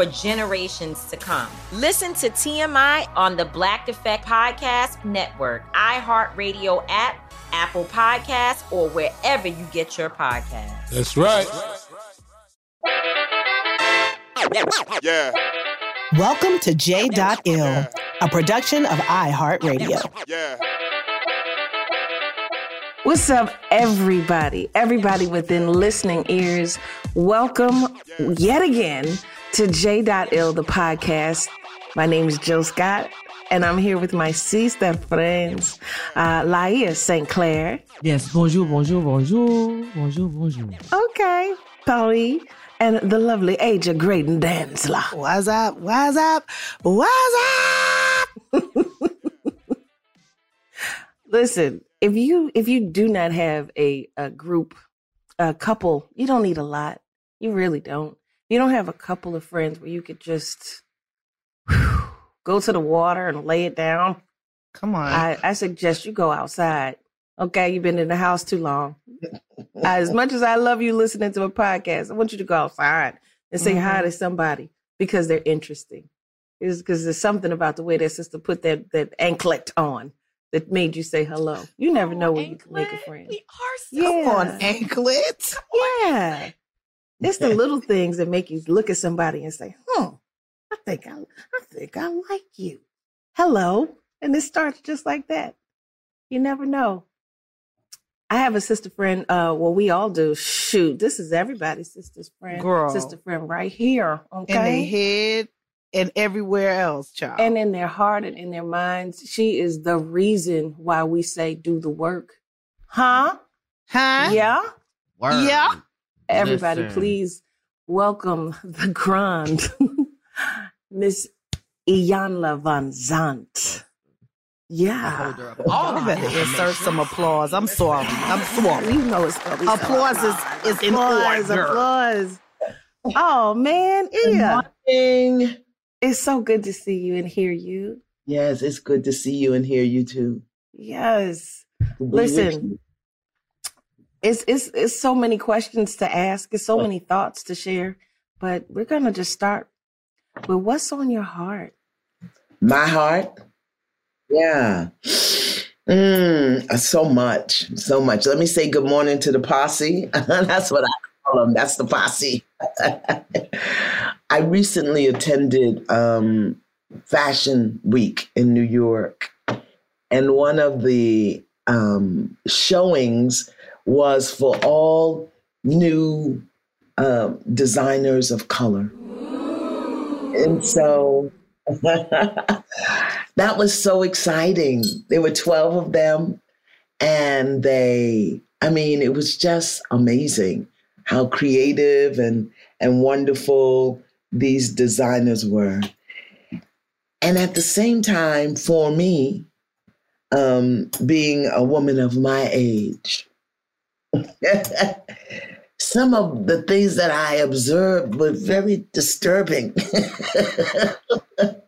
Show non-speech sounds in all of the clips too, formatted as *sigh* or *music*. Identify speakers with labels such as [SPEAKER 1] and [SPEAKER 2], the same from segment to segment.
[SPEAKER 1] for generations to come. Listen to TMI on the Black Effect Podcast Network, iHeartRadio app, Apple Podcasts, or wherever you get your podcasts.
[SPEAKER 2] That's right.
[SPEAKER 3] Yeah.
[SPEAKER 4] Welcome to J.Ill, yeah. a production of iHeartRadio.
[SPEAKER 3] Yeah.
[SPEAKER 5] What's up, everybody? Everybody within listening ears, welcome yet again to J.Ill, the podcast. My name is Jill Scott, and I'm here with my sister friends, uh, Laiya St. Clair.
[SPEAKER 6] Yes, bonjour, bonjour, bonjour, bonjour, bonjour.
[SPEAKER 5] Okay, Paris, and the lovely Aja Graydon Dantzler.
[SPEAKER 4] What's up? What's up? What's up? *laughs*
[SPEAKER 5] Listen, if you if you do not have a, a group, a couple, you don't need a lot. You really don't. You don't have a couple of friends where you could just whew, go to the water and lay it down.
[SPEAKER 4] Come on.
[SPEAKER 5] I, I suggest you go outside. Okay, you've been in the house too long. as much as I love you listening to a podcast, I want you to go outside and say mm-hmm. hi to somebody because they're interesting. It's because there's something about the way that sister put that that anklet on that made you say hello. You never know when anklet? you can make a friend.
[SPEAKER 4] We are so yeah. on anklet.
[SPEAKER 5] Yeah. It's the little things that make you look at somebody and say, "Hmm, I think I, I think I like you." Hello, and it starts just like that. You never know. I have a sister friend. Uh, well, we all do. Shoot, this is everybody's sister's friend,
[SPEAKER 4] Girl.
[SPEAKER 5] sister friend right here. Okay,
[SPEAKER 4] in their head and everywhere else, child,
[SPEAKER 5] and in their heart and in their minds. She is the reason why we say do the work. Huh?
[SPEAKER 4] Huh?
[SPEAKER 5] Yeah.
[SPEAKER 4] Word. Yeah.
[SPEAKER 5] Everybody, Listen. please welcome the grand *laughs* Miss Iyanla Vanzant. Yeah.
[SPEAKER 4] Oh, I better insert some applause. I'm sorry. I'm sorry.
[SPEAKER 5] You know it's
[SPEAKER 4] applause is, is in
[SPEAKER 5] applause,
[SPEAKER 4] order.
[SPEAKER 5] Applause. Oh man, yeah. It's so good to see you and hear you.
[SPEAKER 7] Yes, it's good to see you and hear you too.
[SPEAKER 5] Yes. Listen, it's it's it's so many questions to ask. It's so many thoughts to share. But we're gonna just start with what's on your heart.
[SPEAKER 7] My heart, yeah. Mm, so much, so much. Let me say good morning to the posse. *laughs* That's what I call them. That's the posse. I recently attended um, Fashion Week in New York, and one of the um, showings was for all new uh, designers of color. And so *laughs* that was so exciting. There were 12 of them. And they, I mean, it was just amazing how creative and, and wonderful these designers were. And at the same time, for me, um, being a woman of my age, *laughs* some of the things that I observed were very disturbing. *laughs*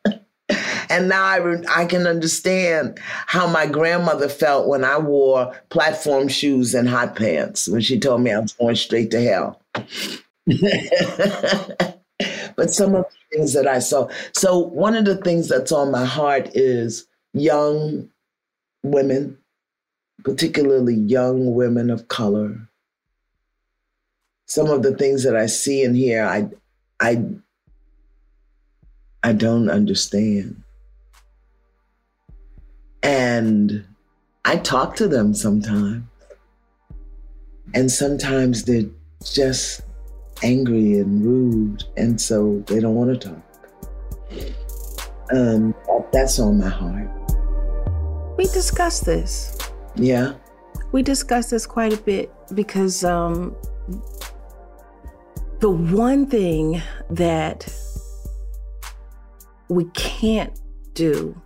[SPEAKER 7] and now I, I can understand how my grandmother felt when I wore platform shoes and hot pants when she told me I was going straight to hell. *laughs* but some of the things that I saw. So, one of the things that's on my heart is young women, particularly young women of color. Some of the things that I see and hear, I, I, I don't understand. And I talk to them sometimes. And sometimes they're just angry and rude, and so they don't want to talk. Um, that's on my heart.
[SPEAKER 5] We discussed this.
[SPEAKER 7] Yeah.
[SPEAKER 5] We discussed this quite a bit because um, the one thing that we can't do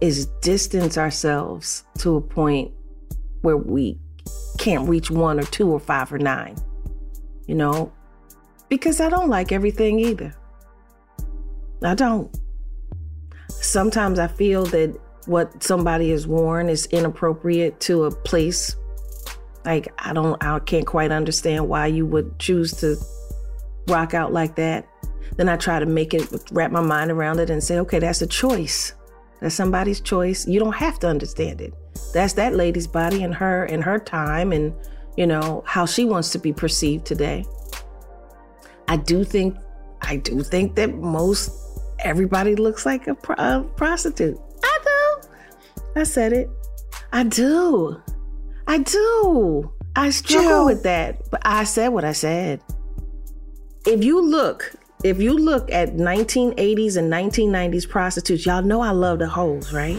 [SPEAKER 5] is distance ourselves to a point where we can't reach one or two or five or nine you know, because I don't like everything either. I don't. Sometimes I feel that what somebody has worn is inappropriate to a place. Like I don't I can't quite understand why you would choose to rock out like that. Then I try to make it wrap my mind around it and say, okay, that's a choice. That's somebody's choice. You don't have to understand it. That's that lady's body and her and her time and you know, how she wants to be perceived today. I do think, I do think that most everybody looks like a, pro- a prostitute. I do. I said it. I do. I do. I struggle Jill. with that, but I said what I said. If you look, if you look at 1980s and 1990s prostitutes, y'all know I love the hoes, right?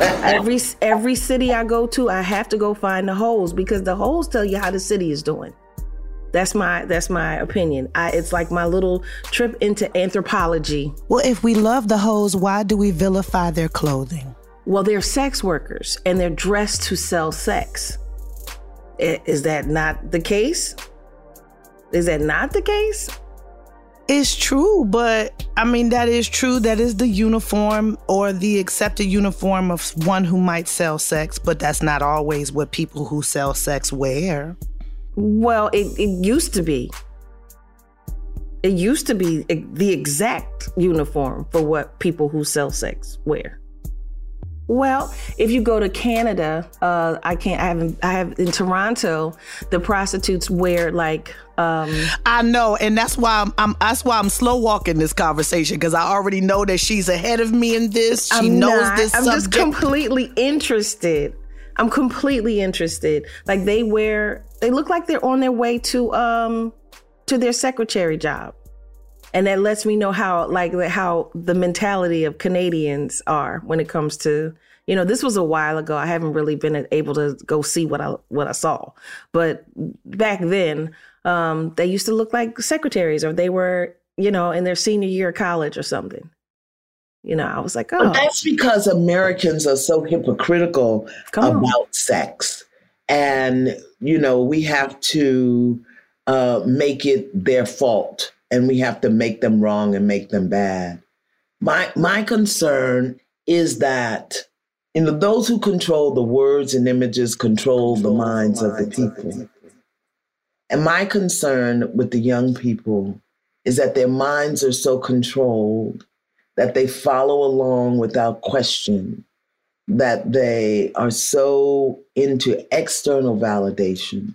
[SPEAKER 5] every every city I go to, I have to go find the holes because the holes tell you how the city is doing. That's my that's my opinion. I, it's like my little trip into anthropology.
[SPEAKER 4] Well, if we love the hoes, why do we vilify their clothing?
[SPEAKER 5] Well, they're sex workers and they're dressed to sell sex. Is that not the case? Is that not the case?
[SPEAKER 4] It's true, but I mean, that is true. That is the uniform or the accepted uniform of one who might sell sex, but that's not always what people who sell sex wear.
[SPEAKER 5] Well, it, it used to be. It used to be the exact uniform for what people who sell sex wear. Well, if you go to Canada, uh, I can't. I haven't. I have in Toronto. The prostitutes wear like. Um,
[SPEAKER 4] I know, and that's why I'm, I'm. That's why I'm slow walking this conversation because I already know that she's ahead of me in this. She
[SPEAKER 5] I'm
[SPEAKER 4] knows
[SPEAKER 5] not,
[SPEAKER 4] this.
[SPEAKER 5] I'm
[SPEAKER 4] subject.
[SPEAKER 5] just completely interested. I'm completely interested. Like they wear. They look like they're on their way to um to their secretary job and that lets me know how like how the mentality of Canadians are when it comes to you know this was a while ago I haven't really been able to go see what I what I saw but back then um, they used to look like secretaries or they were you know in their senior year of college or something you know I was like oh
[SPEAKER 7] but that's because Americans are so hypocritical about sex and you know we have to uh, make it their fault and we have to make them wrong and make them bad. My my concern is that you know those who control the words and images control, control the minds, the minds of the people. And my concern with the young people is that their minds are so controlled that they follow along without question, that they are so into external validation,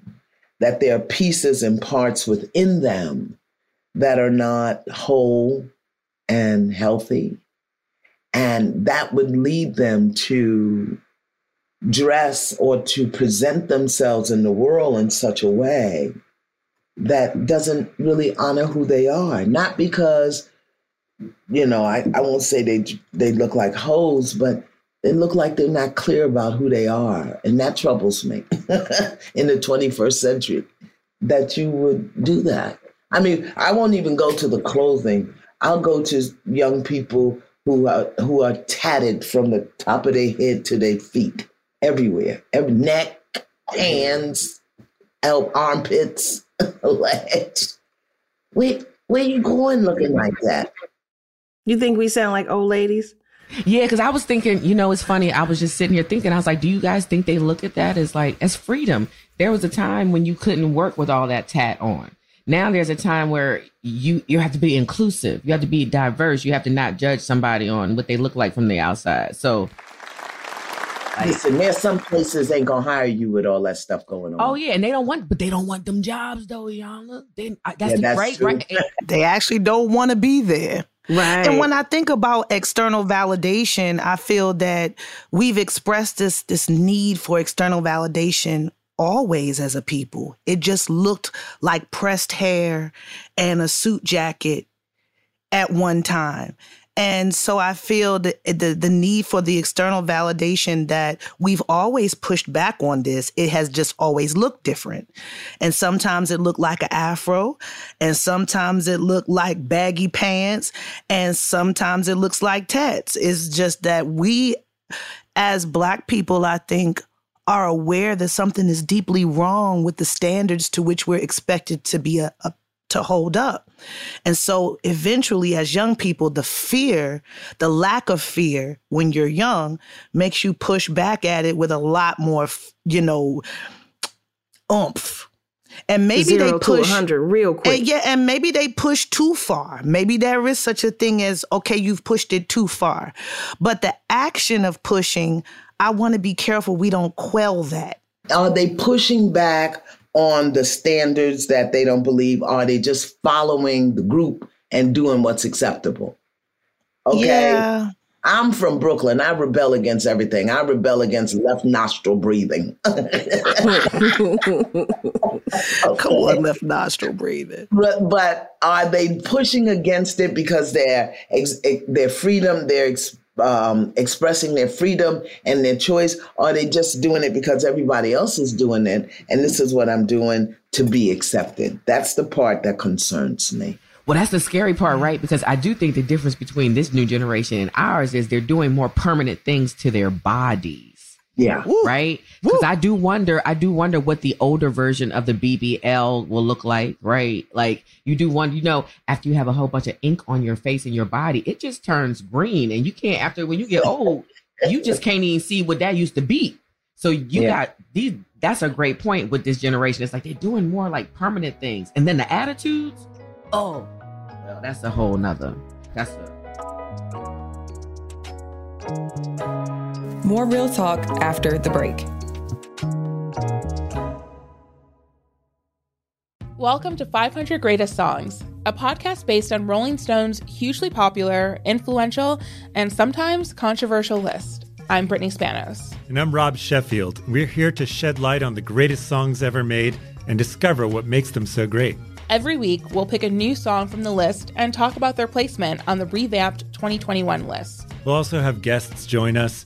[SPEAKER 7] that there are pieces and parts within them that are not whole and healthy. And that would lead them to dress or to present themselves in the world in such a way that doesn't really honor who they are. Not because, you know, I, I won't say they they look like hoes, but they look like they're not clear about who they are. And that troubles me *laughs* in the 21st century that you would do that. I mean, I won't even go to the clothing. I'll go to young people who are who are tatted from the top of their head to their feet, everywhere, every neck, hands, elbow, armpits, *laughs* legs. Where where you going looking like that?
[SPEAKER 5] You think we sound like old ladies?
[SPEAKER 6] Yeah, because I was thinking, you know, it's funny. I was just sitting here thinking, I was like, do you guys think they look at that as like as freedom? There was a time when you couldn't work with all that tat on. Now there's a time where you you have to be inclusive. You have to be diverse. You have to not judge somebody on what they look like from the outside. So
[SPEAKER 7] Listen, there's some places ain't gonna hire you with all that stuff going oh, on.
[SPEAKER 6] Oh yeah, and they don't want, but they don't want them jobs though, Yana. They, that's,
[SPEAKER 7] Yeah,
[SPEAKER 6] the
[SPEAKER 7] that's
[SPEAKER 6] right,
[SPEAKER 7] true.
[SPEAKER 6] right. *laughs*
[SPEAKER 4] They actually don't want to be there.
[SPEAKER 5] Right.
[SPEAKER 4] And when I think about external validation, I feel that we've expressed this this need for external validation always as a people. It just looked like pressed hair and a suit jacket at one time. And so I feel that the, the need for the external validation that we've always pushed back on this, it has just always looked different. And sometimes it looked like an afro, and sometimes it looked like baggy pants, and sometimes it looks like tats. It's just that we, as Black people, I think, are aware that something is deeply wrong with the standards to which we're expected to be a, a to hold up. And so eventually, as young people, the fear, the lack of fear when you're young makes you push back at it with a lot more, you know, oomph. And maybe
[SPEAKER 5] Zero
[SPEAKER 4] they push
[SPEAKER 5] 100 real quick.
[SPEAKER 4] And yeah, and maybe they push too far. Maybe there is such a thing as okay, you've pushed it too far. But the action of pushing, I want to be careful we don't quell that.
[SPEAKER 7] Are they pushing back on the standards that they don't believe? Are they just following the group and doing what's acceptable? Okay.
[SPEAKER 4] Yeah.
[SPEAKER 7] I'm from Brooklyn. I rebel against everything. I rebel against left nostril breathing. *laughs*
[SPEAKER 4] Come on, left nostril breathing.
[SPEAKER 7] But, but are they pushing against it because their their freedom, they're ex, um, expressing their freedom and their choice? Or are they just doing it because everybody else is doing it, and this is what I'm doing to be accepted? That's the part that concerns me.
[SPEAKER 6] Well, that's the scary part, right? Because I do think the difference between this new generation and ours is they're doing more permanent things to their bodies.
[SPEAKER 7] Yeah.
[SPEAKER 6] Right? Because I do wonder, I do wonder what the older version of the BBL will look like, right? Like you do wonder, you know, after you have a whole bunch of ink on your face and your body, it just turns green. And you can't, after when you get old, you just can't even see what that used to be. So you
[SPEAKER 7] Yeah.
[SPEAKER 6] got these, that's a great point with this generation. It's like they're doing more like permanent things. And then the attitudes, oh, well, that's a whole nother, that's a,
[SPEAKER 8] More real talk after the break.
[SPEAKER 9] Welcome to 500 Greatest Songs, a podcast based on Rolling Stone's hugely popular, influential, and sometimes controversial list. I'm Brittany Spanos.
[SPEAKER 10] And I'm Rob Sheffield. We're here to shed light on the greatest songs ever made and discover what makes them so great.
[SPEAKER 9] Every week, we'll pick a new song from the list and talk about their placement on the revamped 2021 list.
[SPEAKER 10] We'll also have guests join us,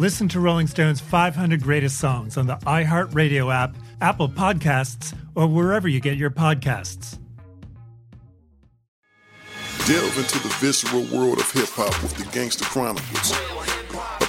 [SPEAKER 10] Listen to Rolling Stone's 500 Greatest Songs on the iHeartRadio app, Apple Podcasts, or wherever you get your podcasts.
[SPEAKER 3] Delve into the visceral world of hip hop with the Gangster Chronicles,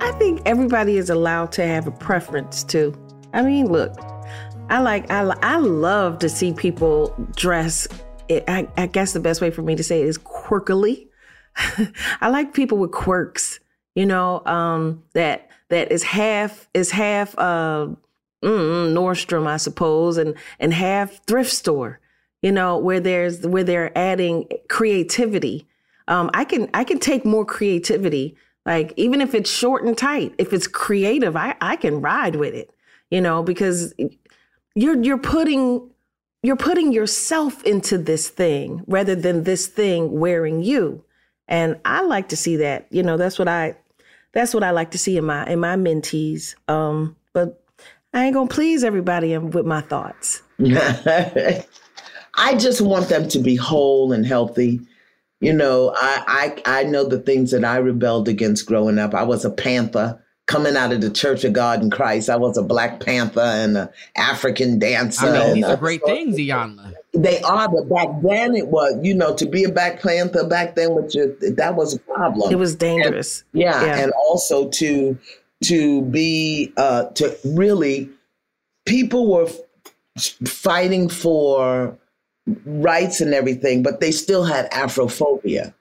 [SPEAKER 5] I think everybody is allowed to have a preference too. I mean, look, I like I I love to see people dress. I, I guess the best way for me to say it is quirkily. *laughs* I like people with quirks, you know, um, that that is half is half uh, Nordstrom, I suppose, and and half thrift store. You know, where there's where they're adding creativity. Um, I can I can take more creativity like even if it's short and tight, if it's creative, I, I can ride with it, you know, because you're you're putting you're putting yourself into this thing rather than this thing wearing you. And I like to see that. You know, that's what I that's what I like to see in my in my mentees. Um, but I ain't gonna please everybody with my thoughts. *laughs*
[SPEAKER 7] I just want them to be whole and healthy you know, I, I I know the things that I rebelled against growing up. I was a Panther coming out of the Church of God in Christ. I was a Black Panther and an African dancer.
[SPEAKER 6] I mean, these
[SPEAKER 7] and,
[SPEAKER 6] are great things, Iyanla.
[SPEAKER 7] They are, but back then it was, you know, to be a Black Panther back then, with your, that was a problem.
[SPEAKER 5] It was dangerous.
[SPEAKER 7] And, yeah, yeah, and also to to be uh, to really people were fighting for rights and everything, but they still had Afrophobia.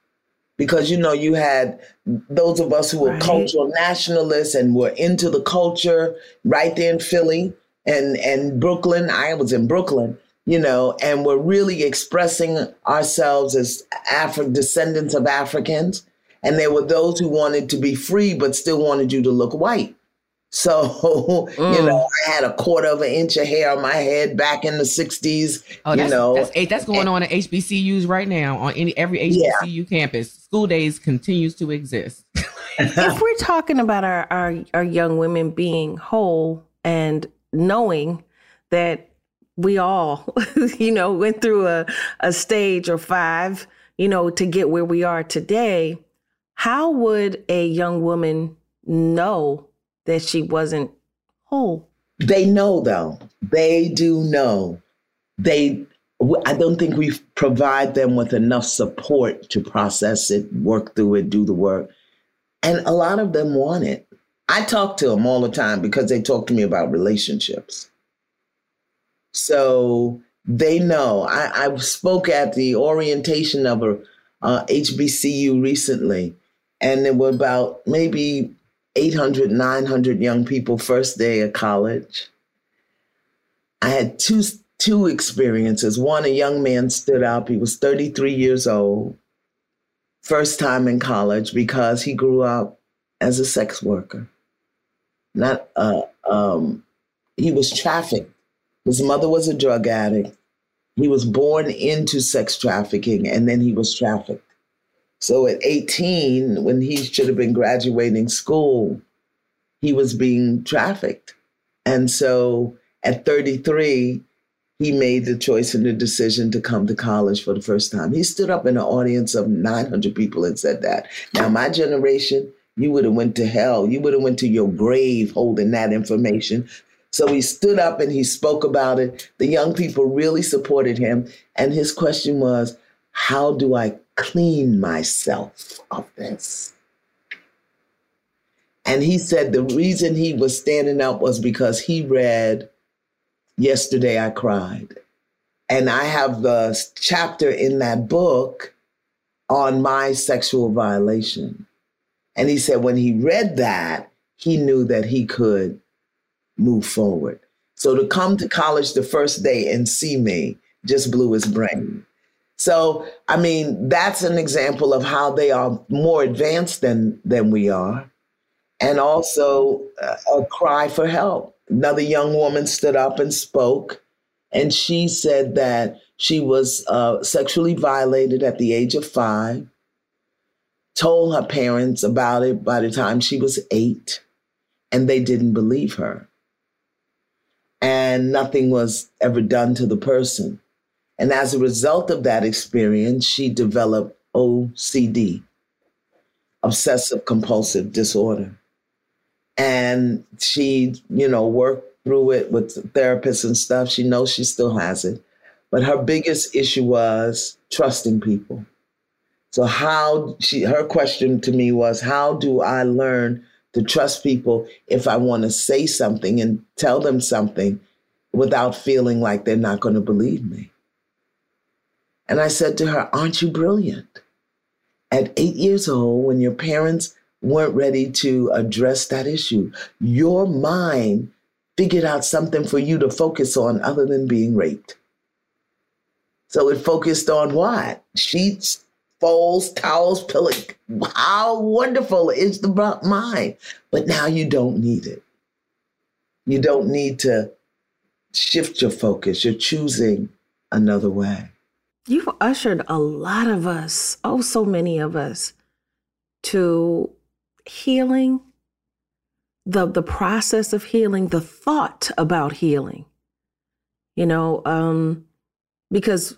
[SPEAKER 7] Because you know, you had those of us who were right. cultural nationalists and were into the culture right there in Philly and and Brooklyn. I was in Brooklyn, you know, and we're really expressing ourselves as Afro descendants of Africans. And there were those who wanted to be free but still wanted you to look white. So, mm. *laughs* you know, I had a quarter of an inch of hair on my head back in the 60s.
[SPEAKER 6] Oh,
[SPEAKER 7] that's,
[SPEAKER 6] you know, that's, that's going on at HBCUs right now on any every HBCU yeah. campus. School days continues to exist. *laughs*
[SPEAKER 5] if we're talking about our, our, our young women being whole and knowing that we all, *laughs* you know, went through a, a stage or five, you know, to get where we are today, how would a young woman know that she wasn't whole.
[SPEAKER 7] They know though. They do know. They I don't think we provide them with enough support to process it, work through it, do the work. And a lot of them want it. I talk to them all the time because they talk to me about relationships. So they know. I, I spoke at the orientation of a uh, HBCU recently, and there were about maybe 800, 900 young people first day of college. I had two two experiences. One, a young man stood up. He was 33 years old, first time in college because he grew up as a sex worker. Not uh, um, he was trafficked His mother was a drug addict. He was born into sex trafficking and then he was trafficked. So at 18, when he should have been graduating school, he was being trafficked. And so at 33, he made the choice and the decision to come to college for the first time. He stood up in an audience of 900 people and said that. Now, my generation, you would have went to hell. You would have went to your grave holding that information. So he stood up and he spoke about it. The young people really supported him. And his question was, how do I clean myself of this? And he said the reason he was standing up was because he read Yesterday I Cried. And I have the chapter in that book on my sexual violation. And he said when he read that, he knew that he could move forward. So to come to college the first day and see me just blew his brain. So, I mean, that's an example of how they are more advanced than, than we are. And also uh, a cry for help. Another young woman stood up and spoke, and she said that she was uh, sexually violated at the age of five, told her parents about it by the time she was eight, and they didn't believe her. And nothing was ever done to the person. And as a result of that experience, she developed OCD, obsessive compulsive disorder. And she, you know, worked through it with therapists and stuff. She knows she still has it. But her biggest issue was trusting people. So how she her question to me was how do I learn to trust people if I want to say something and tell them something without feeling like they're not going to believe me? And I said to her, Aren't you brilliant? At eight years old, when your parents weren't ready to address that issue, your mind figured out something for you to focus on other than being raped. So it focused on what? Sheets, folds, towels, pillows. How wonderful is the mind? But now you don't need it. You don't need to shift your focus. You're choosing another way.
[SPEAKER 5] You've ushered a lot of us, oh, so many of us, to healing, the the process of healing, the thought about healing. You know, um, because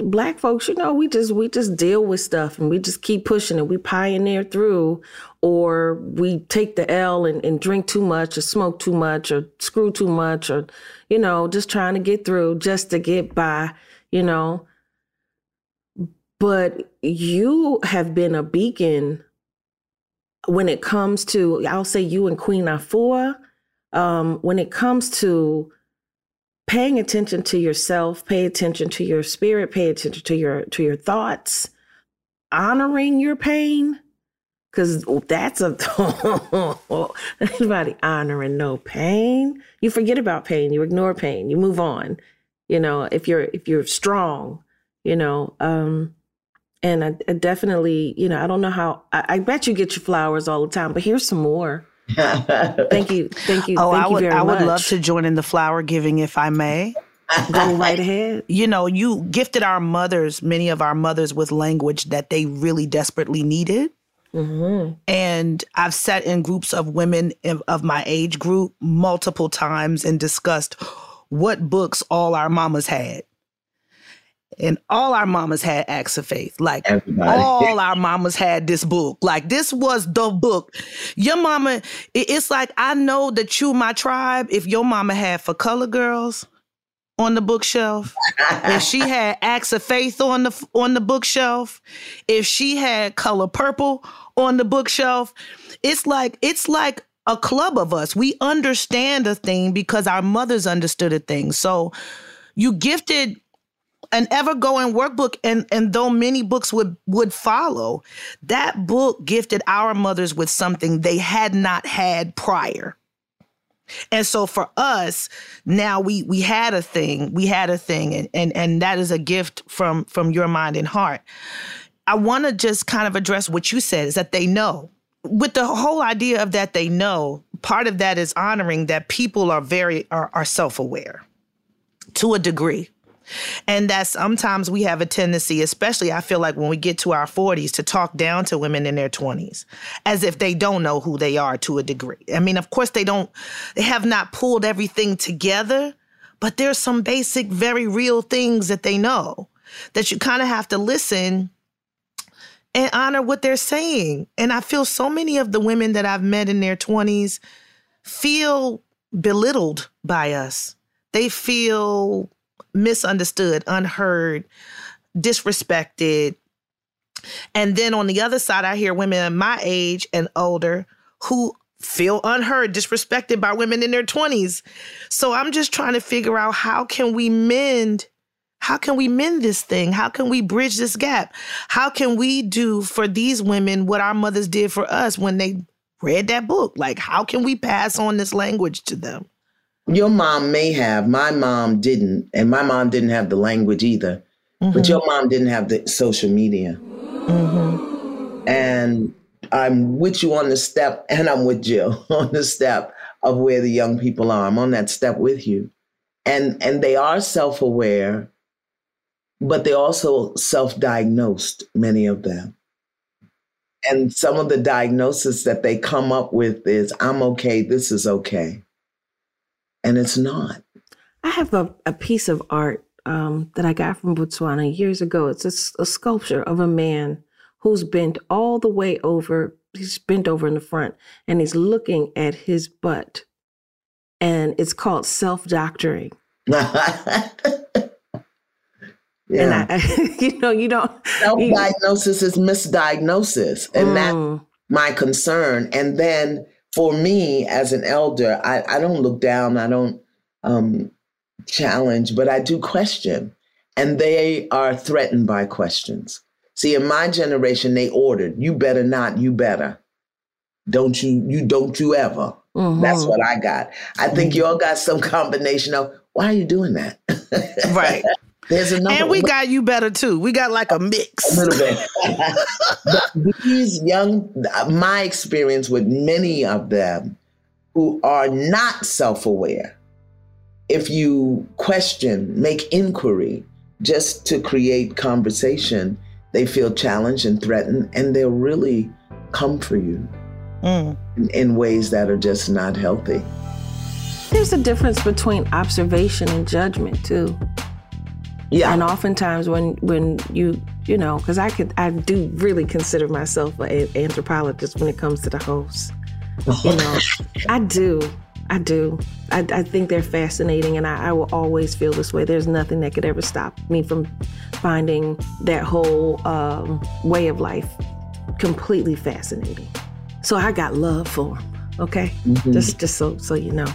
[SPEAKER 5] black folks, you know, we just we just deal with stuff and we just keep pushing it. We pioneer through, or we take the L and, and drink too much, or smoke too much, or screw too much, or you know, just trying to get through, just to get by you know. But you have been a beacon when it comes to, I'll say you and Queen Afua, um, when it comes to paying attention to yourself, pay attention to your spirit, pay attention to your to your thoughts, honoring your pain, because that's a *laughs* anybody honoring no pain. You forget about pain, you ignore pain, you move on you know if you're if you're strong you know um and I, I definitely you know i don't know how I, I, bet you get your flowers all the time but here's some more thank you thank you *laughs*
[SPEAKER 4] oh
[SPEAKER 5] thank
[SPEAKER 4] i would i would
[SPEAKER 5] much.
[SPEAKER 4] love to join in the flower giving if i may
[SPEAKER 5] go right ahead
[SPEAKER 4] you know you gifted our mothers many of our mothers with language that they really desperately needed
[SPEAKER 5] Mm-hmm.
[SPEAKER 4] And I've sat in groups of women of my age group multiple times and discussed what books all our mamas had. And all our mamas had Acts of Faith. Like Everybody. all our mamas had this book. Like this was the book. Your mama, it's like I know that you my tribe. If your mama had for color girls on the bookshelf, if she *laughs* had Acts of Faith on the on the bookshelf, if she had color purple on the bookshelf, it's like it's like a club of us. We understand a thing because our mothers understood a thing. So you gifted an ever-going workbook and and though many books would would follow that book gifted our mothers with something they had not had prior and so for us now we we had a thing we had a thing and and, and that is a gift from from your mind and heart i want to just kind of address what you said is that they know with the whole idea of that they know, part of that is honoring that people are very are, are self-aware. to a degree. And that sometimes we have a tendency, especially I feel like when we get to our 40s, to talk down to women in their 20s as if they don't know who they are to a degree. I mean, of course, they don't, they have not pulled everything together, but there's some basic, very real things that they know that you kind of have to listen and honor what they're saying. And I feel so many of the women that I've met in their 20s feel belittled by us. They feel misunderstood, unheard, disrespected. And then on the other side, I hear women my age and older who feel unheard, disrespected by women in their 20s. So I'm just trying to figure out how can we mend how can we mend this thing? How can we bridge this gap? How can we do for these women what our mothers did for us when they read that book? Like how can we pass on this language to them?
[SPEAKER 7] Your mom may have, my mom didn't, and my mom didn't have the language either. Mm-hmm. But your mom didn't have the social media. Mm-hmm. And I'm with you on the step, and I'm with Jill *laughs* on the step of where the young people are. I'm on that step with you. And and they are self-aware, but they also self-diagnosed, many of them. And some of the diagnosis that they come up with is I'm okay, this is okay and it's not.
[SPEAKER 5] I have a, a piece of art um, that I got from Botswana years ago. It's a, a, sculpture of a man who's bent all the way over. He's bent over in the front and he's looking at his butt. And it's called self doctoring. *laughs* yeah. And I, *laughs* you know, you don't.
[SPEAKER 7] Self diagnosis is misdiagnosis. And mm. that's my concern. And then for me as an elder, I, I don't look down, I don't um, challenge, but I do question. And they are threatened by questions. See, in my generation, they ordered, you better not, you better. Don't you, you don't you ever. Mm-hmm. That's what I got. I think mm-hmm. y'all got some *laughs* combination of why are you doing that? *laughs*
[SPEAKER 4] right. There's another and we one. got you better too. We got like a mix.
[SPEAKER 7] A little bit. *laughs* these young, my experience with many of them who are not self aware, if you question, make inquiry just to create conversation, they feel challenged and threatened, and they'll really come for you mm. in, in ways that are just not healthy.
[SPEAKER 5] There's a difference between observation and judgment, too.
[SPEAKER 7] Yeah.
[SPEAKER 5] And oftentimes when when you you know, because I could I do really consider myself an anthropologist when it comes to the hosts. You know, I do. I do. I, I think they're fascinating, and I, I, will always feel this way. There's nothing that could ever stop me from finding that whole um, way of life completely fascinating. So I got love for them. Okay, mm-hmm. just just so so you know,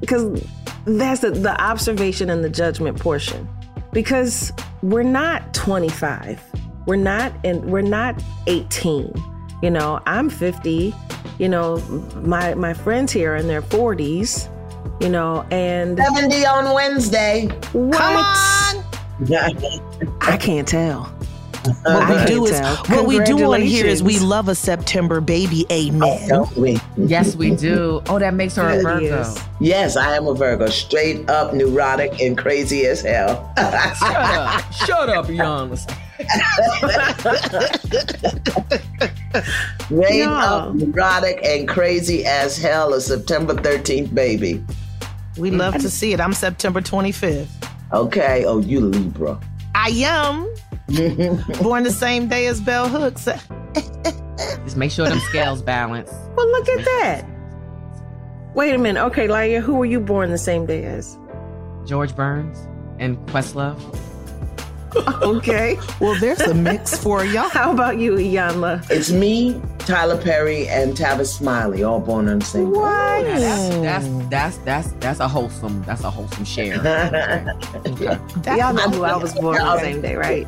[SPEAKER 5] because that's the, the observation and the judgment portion because we're not 25. We're not and we're not 18. You know, I'm 50. You know, my my friends here are in their 40s. You know, and
[SPEAKER 7] 70 on Wednesday.
[SPEAKER 5] What?
[SPEAKER 7] Come on.
[SPEAKER 5] I can't tell.
[SPEAKER 4] What we do is what we do on here is we love a September baby. Amen.
[SPEAKER 7] Oh, we?
[SPEAKER 6] Yes, we do. Oh, that makes her a Virgo.
[SPEAKER 7] Yes, I am a Virgo. Straight up neurotic and crazy as hell.
[SPEAKER 6] Shut up. *laughs* Shut up, young.
[SPEAKER 7] Straight up neurotic and crazy as hell. A September 13th baby.
[SPEAKER 4] We love to see it. I'm September 25th.
[SPEAKER 7] Okay. Oh, you Libra.
[SPEAKER 4] I am. *laughs* Born the same day as Bell Hooks. *laughs*
[SPEAKER 6] Just make sure them scales balance.
[SPEAKER 5] Well, look at that. Wait a minute. Okay, Laiya, who were you born the same day as?
[SPEAKER 6] George Burns and Questlove. *laughs*
[SPEAKER 5] okay.
[SPEAKER 4] well, there's a mix for y'all.
[SPEAKER 5] How about you, Iyanla?
[SPEAKER 7] It's me, Tyler Perry, and Tavis Smiley, all born on the same day.
[SPEAKER 5] What?
[SPEAKER 6] That's, that's that's that's that's a wholesome that's a wholesome share.
[SPEAKER 5] okay. Y'all know who I was born on the same day, right?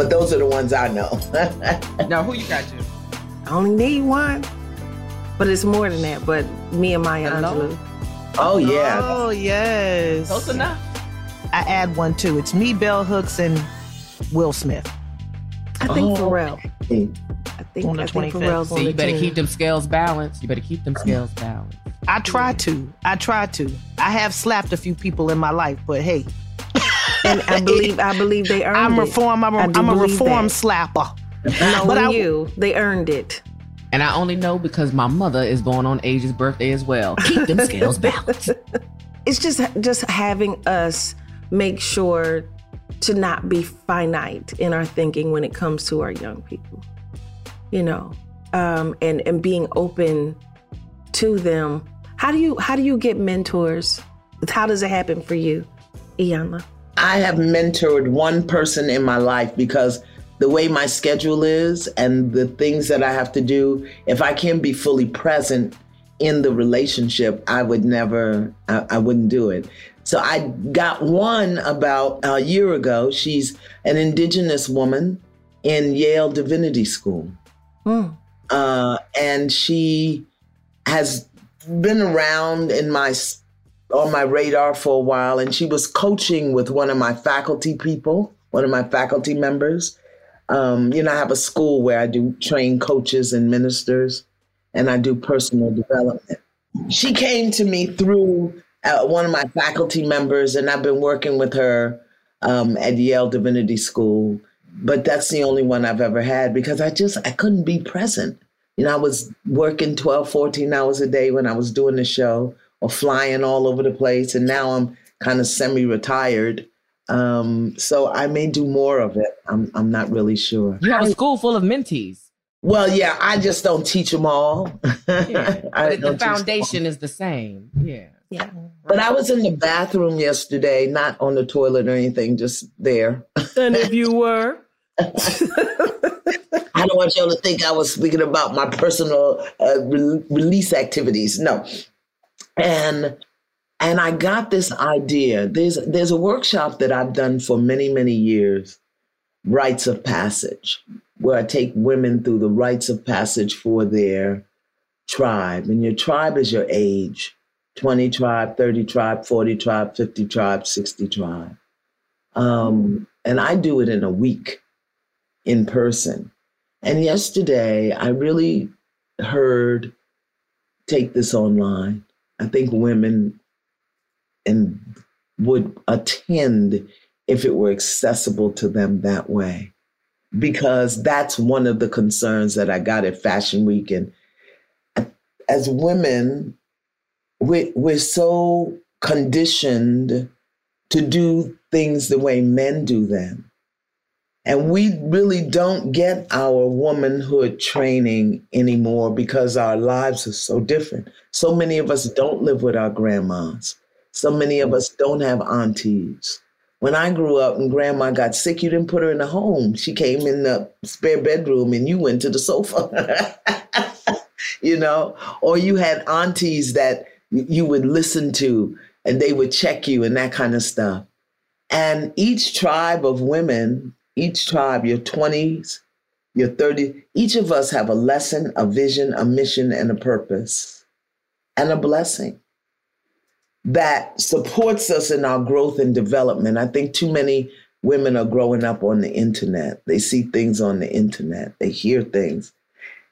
[SPEAKER 7] But those are the ones I know. *laughs*
[SPEAKER 6] now, who you got, you?
[SPEAKER 5] I only need one, but it's more than that. But me and Maya Angelou.
[SPEAKER 7] Oh yeah.
[SPEAKER 4] Oh yes.
[SPEAKER 6] Close enough.
[SPEAKER 4] I add one too. It's me, Bell Hooks, and Will Smith.
[SPEAKER 5] I think oh, Pharrell. I think, on the I think Pharrell's
[SPEAKER 6] See, you better team. keep them scales balanced. You better keep them scales balanced.
[SPEAKER 4] I try to. I try to. I have slapped a few people in my life, but hey.
[SPEAKER 5] And I believe I believe they earned
[SPEAKER 4] I'm
[SPEAKER 5] it.
[SPEAKER 4] reform. I'm a,
[SPEAKER 5] I do
[SPEAKER 4] I'm a reform
[SPEAKER 5] that.
[SPEAKER 4] slapper.
[SPEAKER 5] Knowing
[SPEAKER 4] But I-
[SPEAKER 5] you, they earned it.
[SPEAKER 6] And I only know because my mother is born on Aja's birthday as well. Keep them scales *laughs* balanced.
[SPEAKER 5] It's just just having us make sure to not be finite in our thinking when it comes to our young people. You know, um, and and being open to them. How do you how do you get mentors? How does it happen for you, Iyanla?
[SPEAKER 7] I have mentored one person in my life because the way my schedule is and the things that I have to do, if I can't be fully present in the relationship, I would never, I, I wouldn't do it. So I got one about a year ago. She's an indigenous woman in Yale Divinity School. Uh, and she has been around in my on my radar for a while and she was coaching with one of my faculty people one of my faculty members. Um, you know i have a school where i do train coaches and ministers and i do personal development. She came to me through uh, one of my faculty members and i've been working with her um, at yale divinity school but that's the only one i've ever had because i just i couldn't be present. You know i was working 12 14 hours a day when i was doing the show or flying all over the place and now i'm kind of semi-retired um, so i may do more of it i'm, I'm not really sure
[SPEAKER 6] You have a school full of mentees.
[SPEAKER 7] well yeah i just don't teach them all
[SPEAKER 6] Yeah. *laughs*
[SPEAKER 7] I
[SPEAKER 6] But the
[SPEAKER 7] teach them all.
[SPEAKER 6] foundation is the same. Yeah.
[SPEAKER 5] Yeah.
[SPEAKER 7] But I was in the bathroom yesterday, not on the toilet or anything, just there.
[SPEAKER 5] And if you were, *laughs*
[SPEAKER 7] I don't want y'all to think I was speaking about my personal uh, re- release activities. No, and and I got this idea. There's there's a workshop that I've done for many many years, rites of passage, where I take women through the rites of passage for their tribe, and your tribe is your age. 20 tribe, 30 tribe, 40 tribe, 50 tribe, 60 tribe. Um, and I do it in a week in person. And yesterday, I really heard take this online. I think women and would attend if it were accessible to them that way. Because that's one of the concerns that I got at Fashion Week. And as women, we, we're so conditioned to do things the way men do them. And we really don't get our womanhood training anymore because our lives are so different. So many of us don't live with our grandmas. So many of us don't have aunties. When I grew up and grandma got sick, you didn't put her in a home. She came in the spare bedroom and you went to the sofa. *laughs* you know, or you had aunties that you would listen to and they would check you and that kind of stuff. And each tribe of women, each tribe, your 20s, your 30s, each of us have a lesson, a vision, a mission, and a purpose, and a blessing that supports us in our growth and development. I think too many women are growing up on the internet. They see things on the internet, they hear things.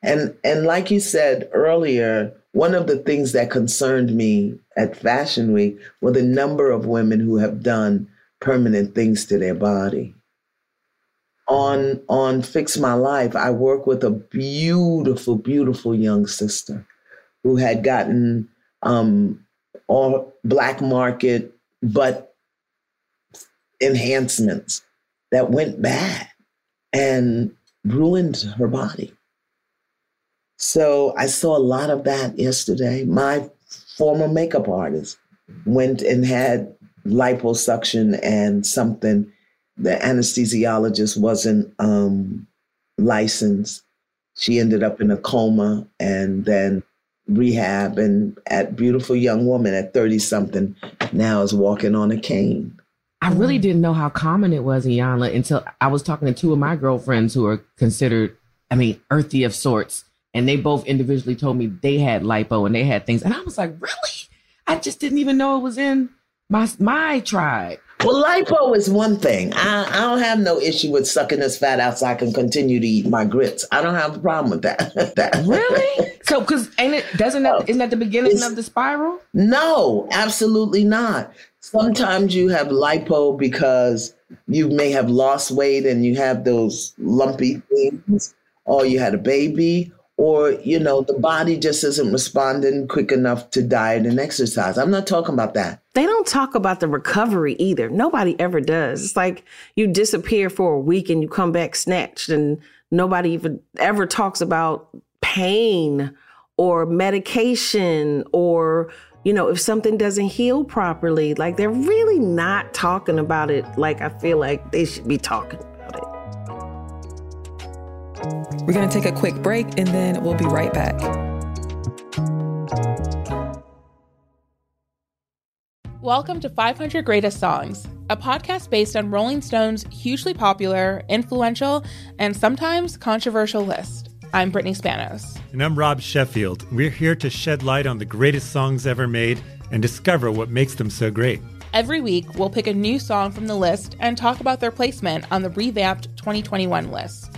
[SPEAKER 7] And and like you said earlier, one of the things that concerned me at Fashion Week were the number of women who have done permanent things to their body. On on Fix My Life, I work with a beautiful, beautiful young sister who had gotten um, all black market but enhancements that went bad and ruined her body. So I saw a lot of that yesterday. My former makeup artist went and had liposuction and something the anesthesiologist wasn't um, licensed. She ended up in a coma and then rehab and at beautiful young woman at 30 something now is walking on a cane.
[SPEAKER 6] I really didn't know how common it was in Iyanla until I was talking to two of my girlfriends who are considered, I mean, earthy of sorts. And they both individually told me they had lipo and they had things. And I was like, really? I just didn't even know it was in my my tribe.
[SPEAKER 7] Well, lipo is one thing. I, I don't have no issue with sucking this fat out so I can continue to eat my grits. I don't have a problem with that. *laughs* that.
[SPEAKER 6] Really? So, because ain't it doesn't that isn't that the beginning of the spiral?
[SPEAKER 7] No, absolutely not. Sometimes you have lipo because you may have lost weight and you have those lumpy things, or you had a baby, or you know the body just isn't responding quick enough to diet and exercise. I'm not talking about that.
[SPEAKER 5] They don't talk about the recovery either. Nobody ever does. It's like you disappear for a week and you come back snatched and nobody even ever talks about pain or medication or you know if something doesn't heal properly. Like they're really not talking about it like i feel like they should be talking
[SPEAKER 8] We're going to take a quick break and then we'll be right back.
[SPEAKER 9] Welcome to 500 Greatest Songs, a podcast based on Rolling Stone's hugely popular, influential, and sometimes controversial list. I'm Brittany Spanos.
[SPEAKER 10] And I'm Rob Sheffield. We're here to shed light on the greatest songs ever made and discover what makes them so great.
[SPEAKER 9] Every week, we'll pick a new song from the list and talk about their placement on the revamped 2021 list.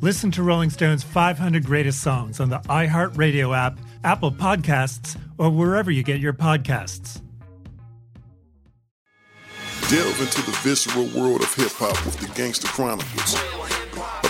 [SPEAKER 10] Listen to Rolling Stone's 500 Greatest Songs on the iHeartRadio app, Apple Podcasts, or wherever you get your podcasts.
[SPEAKER 3] Delve into the visceral world of hip hop with the Gangster Chronicles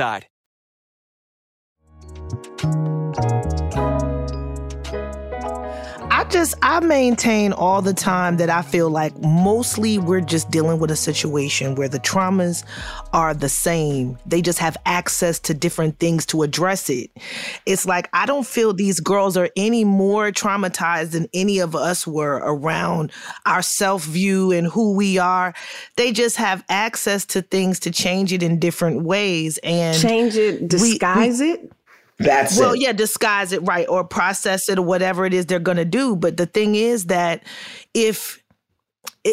[SPEAKER 4] I just I maintain all the time that I feel like mostly we're just dealing with a situation where the traumas are the same. They just have access to different things to address it. It's like I don't feel these girls are any more traumatized than any of us were around our self-view and who we are. They just have access to things to change it in different ways and
[SPEAKER 5] change it, disguise
[SPEAKER 4] we, we,
[SPEAKER 5] it.
[SPEAKER 7] That's
[SPEAKER 4] well,
[SPEAKER 7] it.
[SPEAKER 4] yeah, disguise it right or process it or whatever it is they're going to do. But the thing is that if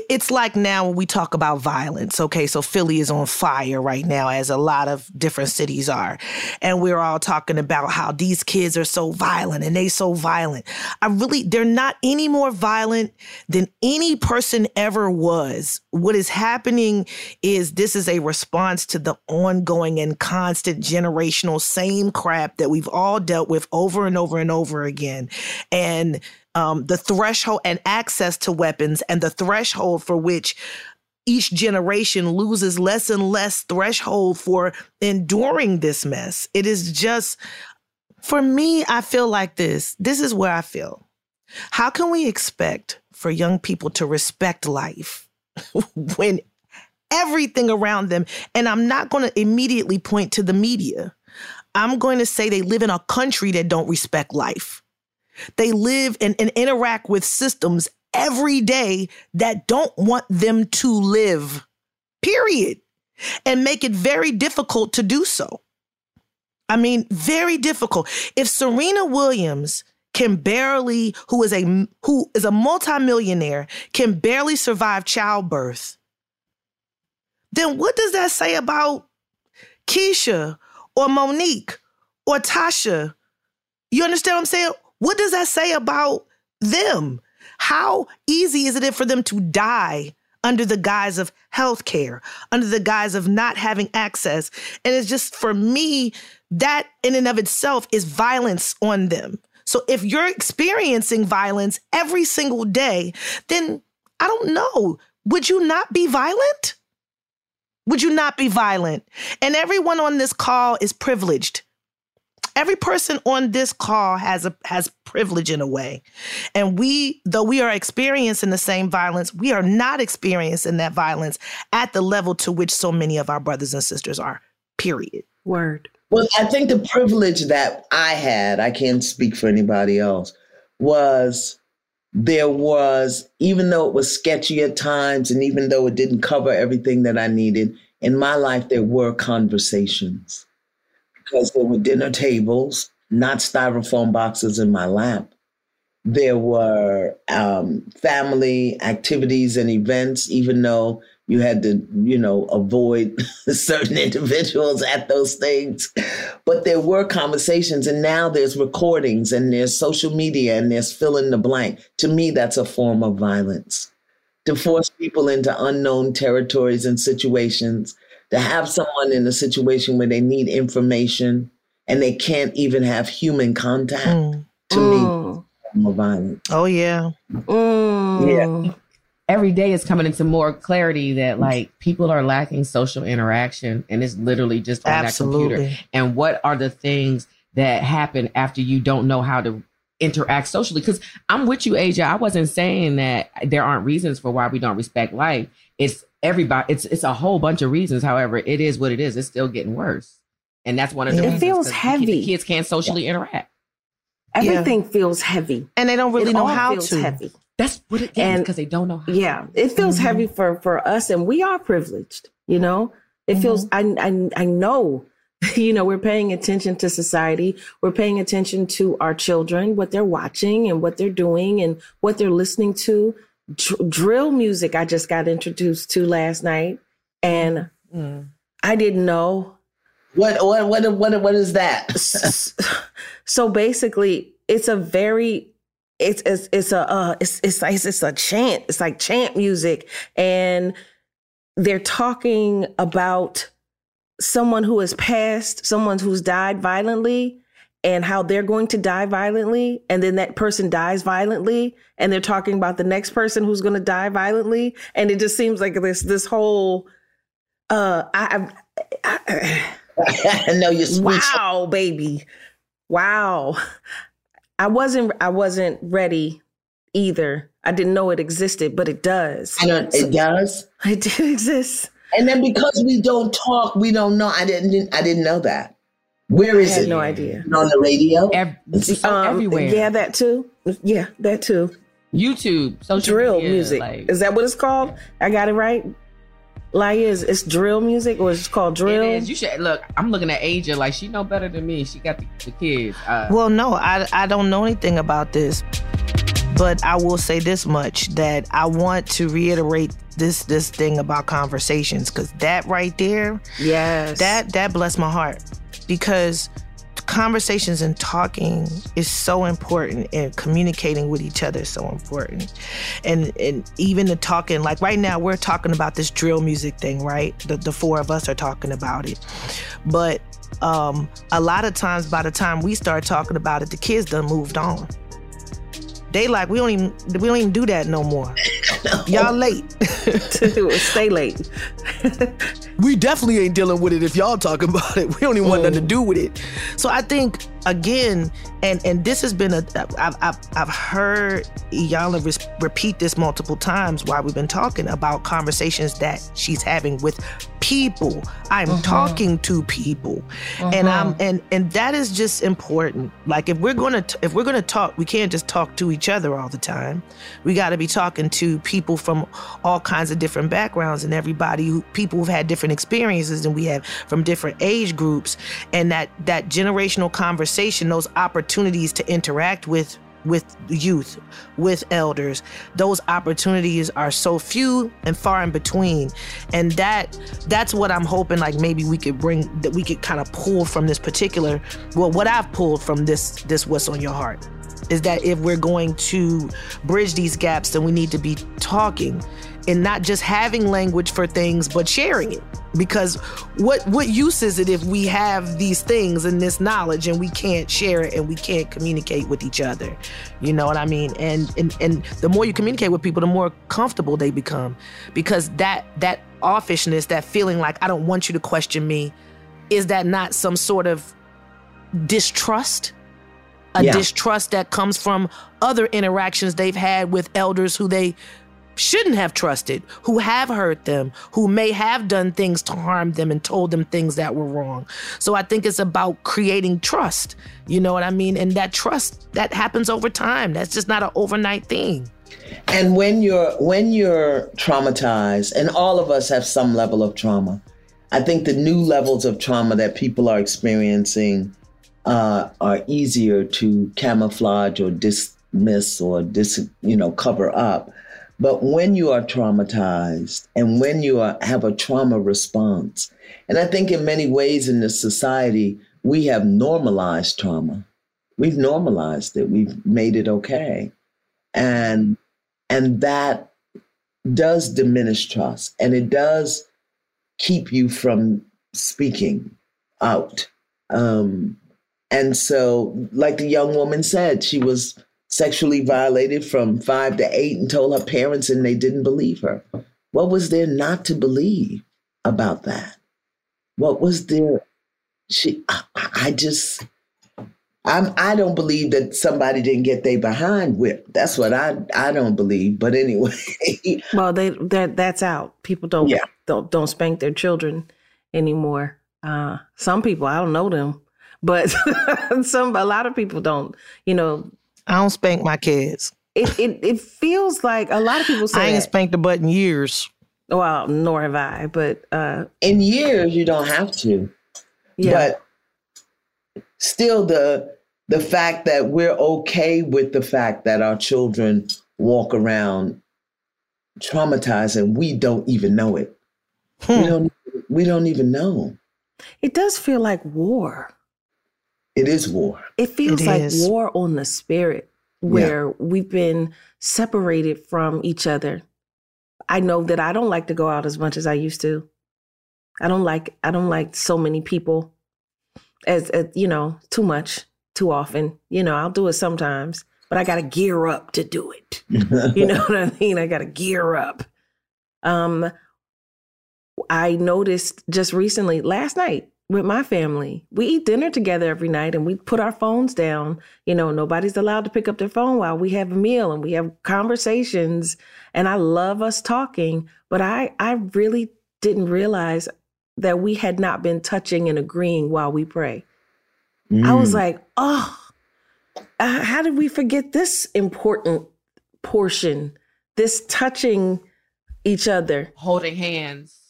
[SPEAKER 4] it's like now when we talk about violence. Okay, so Philly is on fire right now, as a lot of different cities are, and we're all talking about how these kids are so violent and they so violent. I really, they're not any more violent than any person ever was. What is happening is this is a response to the ongoing and constant generational same crap that we've all dealt with over and over and over again, and um, the threshold and access to weapons and the threshold for which each generation loses less and less threshold for enduring this mess. It is just, for me, I feel like this. This is where I feel. How can we expect for young people to respect life *laughs* when everything around them, and I'm not going to immediately point to the media, I'm going to say they live in a country that don't respect life. They live and, and interact with systems every day that don't want them to live, period, and make it very difficult to do so. I mean, very difficult. If Serena Williams can barely, who is a who is a multimillionaire, can barely survive childbirth, then what does that say about Keisha or Monique or Tasha? You understand what I'm saying? What does that say about them? How easy is it for them to die under the guise of health care, under the guise of not having access? And it's just for me, that in and of itself is violence on them. So if you're experiencing violence every single day, then I don't know. Would you not be violent? Would you not be violent? And everyone on this call is privileged every person on this call has a has privilege in a way. And we, though we are experiencing the same violence, we are not experiencing that violence at the level to which so many of our brothers and sisters are. Period.
[SPEAKER 5] Word.
[SPEAKER 7] Well, I think the privilege that I had, I can't speak for anybody else, was there was, even though it was sketchy at times, and even though it didn't cover everything that I needed, in my life, there were conversations because there were dinner tables, not styrofoam boxes in my lap. There were um, family activities and events, even though you had to, you know, avoid *laughs* certain individuals at those things. But there were conversations, and now there's recordings and there's social media and there's fill in the blank. To me, that's a form of violence. To force people into unknown territories and situations to have someone in a situation where they need information and they can't even have human contact mm. to mm. me more violent.
[SPEAKER 4] Oh yeah.
[SPEAKER 6] Mm. Yeah. Every day is coming into more clarity that like people are lacking social interaction and it's literally just on
[SPEAKER 4] Absolutely.
[SPEAKER 6] that computer. And what are the things that happen after you don't know how to interact socially? Because I'm with you, Aja. I wasn't saying that there aren't reasons for why we don't respect life. It's everybody it's it's a whole bunch of reasons. However it is what it is. It's still getting worse. And that's one of the
[SPEAKER 5] it
[SPEAKER 6] reasons
[SPEAKER 5] feels heavy
[SPEAKER 6] the kids can't socially yeah. interact.
[SPEAKER 5] Everything yeah. feels heavy.
[SPEAKER 4] And they don't really
[SPEAKER 5] it
[SPEAKER 4] know how to.
[SPEAKER 5] heavy.
[SPEAKER 6] That's what it is because they don't know how
[SPEAKER 5] yeah it feels mm-hmm. heavy for for us and we are privileged you know? It mm-hmm. feels I, I i know *laughs* you know we're paying attention to society. We're paying attention to our children what they're watching and what they're doing and what they're listening to dr- drill music I just got introduced to last night, and mm. I didn't know.
[SPEAKER 7] What what what what what is that?
[SPEAKER 5] so basically, it's a very it's it's it's a uh, it's it's like it's a chant. It's like chant music, and they're talking about someone who has passed, someone who's died violently, and how they're going to die violently and then that person dies violently and they're talking about the next person who's going to die violently and it just seems like this this whole uh i i, *laughs*
[SPEAKER 7] I, know you're
[SPEAKER 5] wow baby. Wow. I wasn't i wasn't ready either. I didn't know it existed but it does.
[SPEAKER 7] I know it does? *laughs*
[SPEAKER 5] It did exist.
[SPEAKER 7] And then because we don't talk we don't know. I didn't i didn't know that where is
[SPEAKER 5] I
[SPEAKER 7] it?
[SPEAKER 5] No idea.
[SPEAKER 7] On the radio?
[SPEAKER 6] Every, um,
[SPEAKER 5] everywhere. Yeah, that too. Yeah, that too.
[SPEAKER 6] YouTube, social
[SPEAKER 5] drill
[SPEAKER 6] media,
[SPEAKER 5] music.
[SPEAKER 6] Like,
[SPEAKER 5] is that what it's called? I got it right. Like is it's drill music or it's called drill?
[SPEAKER 6] It is. You should look. I'm looking at Aja like she know better than me. She got the, the kids. Uh,
[SPEAKER 4] well, no, I I don't know anything about this. But I will say this much that I want to reiterate this this thing about conversations because that right there,
[SPEAKER 5] yes,
[SPEAKER 4] that that blessed my heart because conversations and talking is so important and communicating with each other is so important. And and even the talking like right now we're talking about this drill music thing right? The, the four of us are talking about it. But um, a lot of times by the time we start talking about it the kids done moved on they like we don't even we don't even do that no more. no. *laughs* Y'all late. *laughs*
[SPEAKER 5] Stay late. *laughs*
[SPEAKER 4] we definitely ain't dealing with it if y'all talking about it. We don't even mm. want nothing to do with it. So I think again, and and this has been a I've I've, I've heard Iyanla repeat this multiple times while we've been talking about conversations that she's having with people. I'm uh-huh. talking to people, uh-huh. and I'm and and that is just important. Like if we're gonna t- if we're gonna talk, we can't just talk to each other all the time. We got to be talking to people from all kinds of different backgrounds and everybody who people who've had different experiences than we have from different age groups, and that that generational conversation, those opportunities to interact with with youth, with elders. Those opportunities are so few and far in between. And that that's what I'm hoping like maybe we could bring that we could kind of pull from this particular well what I've pulled from this this what's on your heart is that if we're going to bridge these gaps then we need to be talking and not just having language for things but sharing it. Because what what use is it if we have these things and this knowledge and we can't share it and we can't communicate with each other? You know what i mean? And and and the more you communicate with people the more comfortable they become. Because that that offishness that feeling like i don't want you to question me is that not some sort of distrust? A yeah. distrust that comes from other interactions they've had with elders who they shouldn't have trusted, who have hurt them, who may have done things to harm them and told them things that were wrong. So I think it's about creating trust. You know what I mean? And that trust that happens over time. That's just not an overnight thing.
[SPEAKER 7] And when you're when you're traumatized, and all of us have some level of trauma, I think the new levels of trauma that people are experiencing uh, are easier to camouflage or dismiss or dis, you know, cover up but when you are traumatized and when you are, have a trauma response, and I think in many ways in this society, we have normalized trauma. We've normalized it. We've made it okay. And and that does diminish trust and it does keep you from speaking out. Um, and so, like the young woman said, she was sexually violated from five to eight and told her parents and they didn't believe her. What was there not to believe about that? What was there? She, I, I just, I'm, I don't believe that somebody didn't get they behind whipped. That's what I, I don't believe. But anyway, *laughs*
[SPEAKER 5] well, they that that's out. People don't yeah. don't don't spank their children anymore. Uh, some people, I don't know them, but *laughs* some a lot of people don't. You know,
[SPEAKER 4] I don't spank my kids.
[SPEAKER 5] It it, it feels like a lot of people say
[SPEAKER 4] I ain't
[SPEAKER 5] that.
[SPEAKER 4] spanked a butt in years.
[SPEAKER 5] Well, nor have I, but uh
[SPEAKER 7] in years you don't have to. Yeah. But still the the fact that we're okay with the fact that our children walk around traumatized and we don't even know it. Hmm. We don't we don't even know.
[SPEAKER 5] It does feel like war.
[SPEAKER 7] It is war.
[SPEAKER 5] It feels it like is. war on the spirit where yeah. we've been separated from each other. I know that I don't like to go out as much as I used to. I don't like I don't like so many people as, as you know, too much, too often. You know, I'll do it sometimes, but I got to gear up to do it. *laughs* you know what I mean? I got to gear up. Um I noticed just recently last night with my family. We eat dinner together every night and we put our phones down. You know, nobody's allowed to pick up their phone while we have a meal and we have conversations. And I love us talking, but I I really didn't realize that we had not been touching and agreeing while we pray. Mm. I was mm. like, "Oh, uh, how did we forget this important portion? This touching each other,
[SPEAKER 6] holding hands."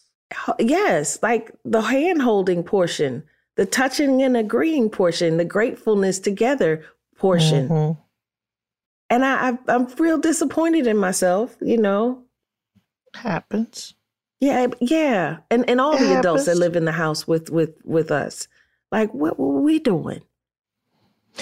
[SPEAKER 5] Yes, like the hand holding portion, the touching and agreeing portion, the gratefulness together portion. Mm-hmm. and I, I I'm real disappointed in myself. You know,
[SPEAKER 4] happens.
[SPEAKER 5] Yeah, yeah, and and all
[SPEAKER 4] It
[SPEAKER 5] the adults that live in the house with with with us, like what were we doing?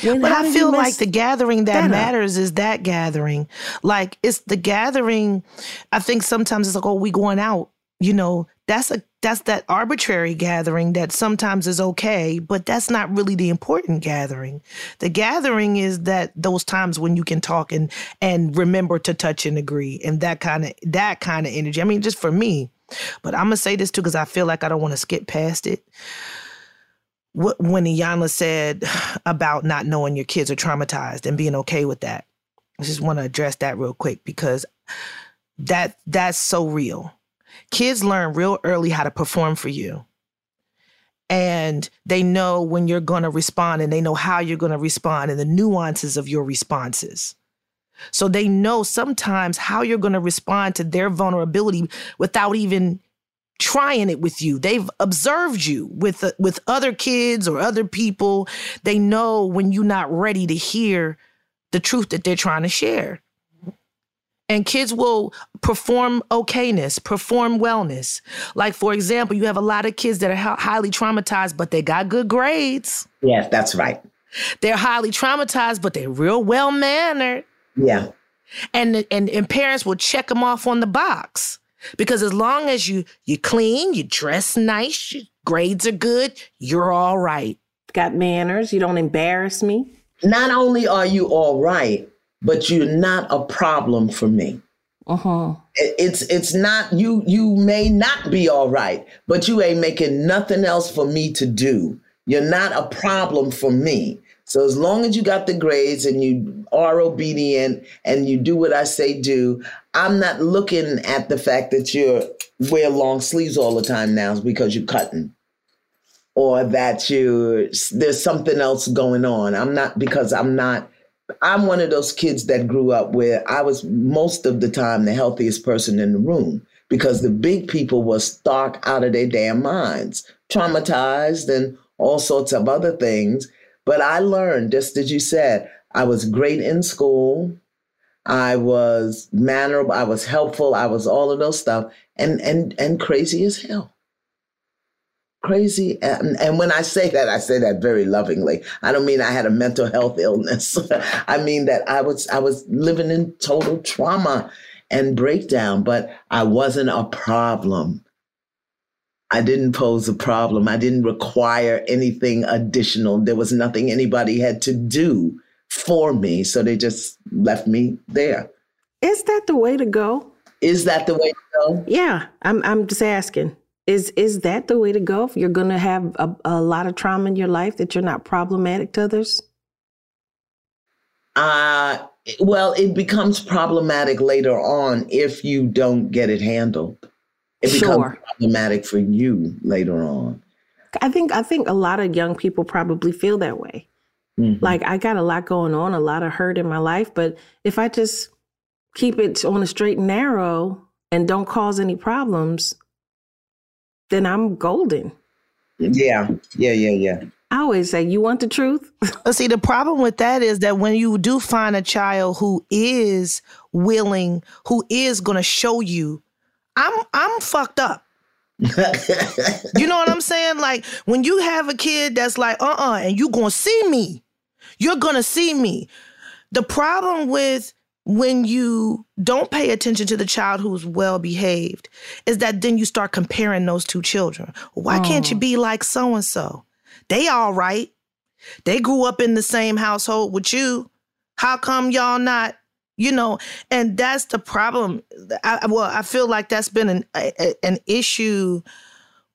[SPEAKER 5] When-
[SPEAKER 4] but I feel like the gathering that,
[SPEAKER 5] that up?
[SPEAKER 4] matters is that gathering. Like it's the gathering. I think sometimes it's like, oh, we going out. You know, that's a that's that arbitrary gathering that sometimes is okay, but that's not really the important gathering. The gathering is that those times when you can talk and and remember to touch and agree and that kind of that kind of energy. I mean, just for me. But I'm gonna say this too because I feel like I don't want to skip past it what when Iyanla said *sighs* about not knowing your kids are traumatized and being okay with that. I just want to address that real quick because that that's so real. Kids learn real early how to perform for you. And they know when you're going to respond and they know how you're going to respond and the nuances of your responses. So they know sometimes how you're going to respond to their vulnerability without even trying it with you. They've observed you with uh, with other kids or other people. They know when you're not ready to hear the truth that they're trying to share. And kids will perform okayness, perform wellness. Like for example, you have a lot of kids that are hi- highly traumatized, but they got good grades.
[SPEAKER 7] Yes, that's right.
[SPEAKER 4] They're highly traumatized, but they're real well mannered.
[SPEAKER 7] Yeah.
[SPEAKER 4] And, and and parents will check them off on the box because as long as you you clean, you dress nice, your grades are good, you're all right.
[SPEAKER 5] Got manners. You don't embarrass me.
[SPEAKER 7] Not only are you all right, but you're not a problem for me.
[SPEAKER 5] Uh-huh.
[SPEAKER 7] It's it's not you you may not be all right, but you ain't making nothing else for me to do. You're not a problem for me. So as long as you got the grades and you are obedient and you do what I say do, I'm not looking at the fact that you're wear long sleeves all the time now because you're cutting or that you there's something else going on. I'm not because I'm not I'm one of those kids that grew up where I was most of the time the healthiest person in the room because the big people were stark out of their damn minds, traumatized and all sorts of other things. But I learned, just as you said, I was great in school. I was mannerable, I was helpful, I was all of those stuff, and and and crazy as hell crazy? And, and when i say that i say that very lovingly. I don't mean i had a mental health illness. *laughs* I mean that i was i was living in total trauma and breakdown but i wasn't a problem. I didn't pose a problem. I didn't require anything additional. There was nothing anybody had to do for me so they just left me there.
[SPEAKER 5] Is that the way to go?
[SPEAKER 7] is that the way to go?
[SPEAKER 5] Yeah, I'm. I'm just asking. Is is that the way to go? If you're going to have a, a lot of trauma in your life, that you're not problematic to others.
[SPEAKER 7] Uh, well, it becomes problematic later on if you don't get it handled. It becomes
[SPEAKER 5] Sure.
[SPEAKER 7] problematic for you later on.
[SPEAKER 5] I think. I think a lot of young people probably feel that way.
[SPEAKER 7] Mhm.
[SPEAKER 5] Like I got a lot going on, a lot of hurt in my life, but if I just keep it on a straight and narrow and don't cause any problems, then I'm golden.
[SPEAKER 7] Yeah, yeah, yeah, yeah.
[SPEAKER 5] I always say, "You want the truth." *laughs*
[SPEAKER 4] But see, the problem with that is that when you do find a child who is willing, who is going to show you, I'm I'm fucked up. *laughs* you know what I'm saying? Like when you have a kid that's like, uh uh and you gonna see me. You're gonna see me. The problem with when you don't pay attention to the child who's well behaved is that then you start comparing those two children. Why can't you mm. be like so and so? They all right. They grew up in the same household with you. How come y'all not? You know, and that's the problem. I, well, I feel like that's been an a- an issue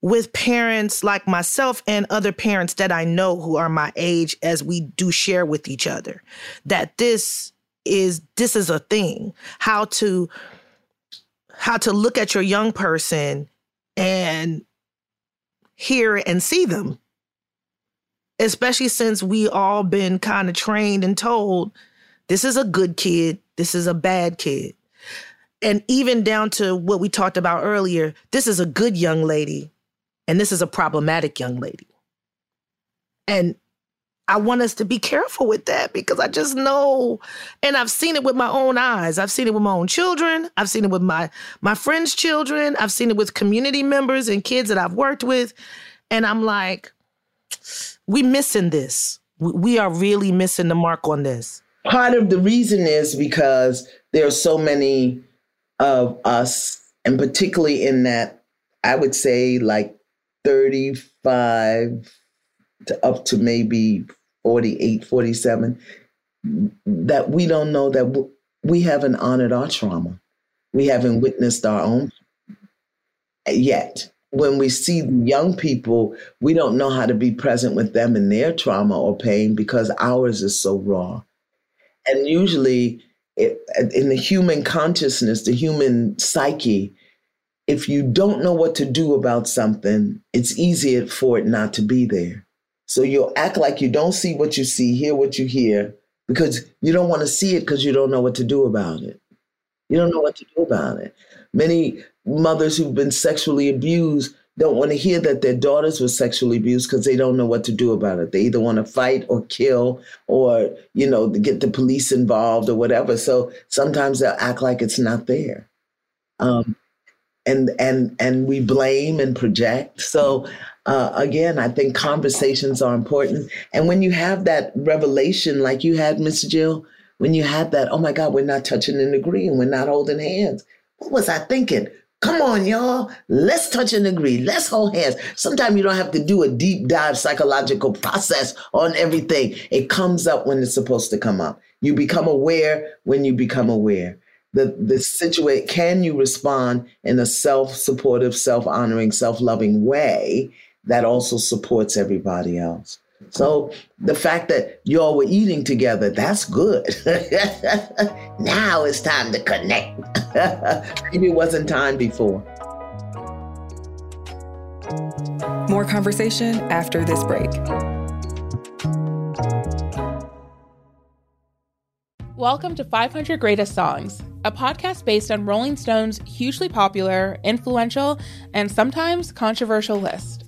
[SPEAKER 4] with parents like myself and other parents that I know who are my age as we do share with each other that this is this is a thing. How to how to look at your young person and hear and see them. Especially since we all been kind of trained and told this is a good kid this is a bad kid. And even down to what we talked about earlier this is a good young lady and this is a problematic young lady. And I want us to be careful with that because I just know, and I've seen it with my own eyes. I've seen it with my own children. I've seen it with my my friends' children. I've seen it with community members and kids that I've worked with, and I'm like, we missing this. We are really missing the mark on this.
[SPEAKER 7] Part of the reason is because there are so many of us, and particularly in that, I would say like 35 to up to maybe 48, 47, that we don't know that we haven't honored our trauma. We haven't witnessed our own yet. When we see young people, we don't know how to be present with them in their trauma or pain because ours is so raw. And usually, it, in the human consciousness, the human psyche, if you don't know what to do about something, it's easier for it not to be there. So you'll act like you don't see what you see, hear what you hear, because you don't want to see it because you don't know what to do about it. You don't know what to do about it. Many mothers who've been sexually abused don't want to hear that their daughters were sexually abused because they don't know what to do about it. They either want to fight or kill or, you know, get the police involved or whatever. So sometimes they'll act like it's not there. Um, and and and we blame and project. So uh, again, I think conversations are important. And when you have that revelation, like you had, Mr. Jill, when you had that, oh my God, we're not touching and agreeing, we're not holding hands. What was I thinking? Come on, y'all. Let's touch and agree. Let's hold hands. Sometimes you don't have to do a deep dive psychological process on everything. It comes up when it's supposed to come up. You become aware when you become aware. The the situation can you respond in a self-supportive, self-honoring, self-loving way that also supports everybody else. So the fact that y'all were eating together, that's good. *laughs* now it's time to connect. *laughs* Maybe it wasn't time before.
[SPEAKER 8] More conversation after this break.
[SPEAKER 9] Welcome to 500 Greatest Songs, a podcast based on Rolling Stone's hugely popular, influential, and sometimes controversial list.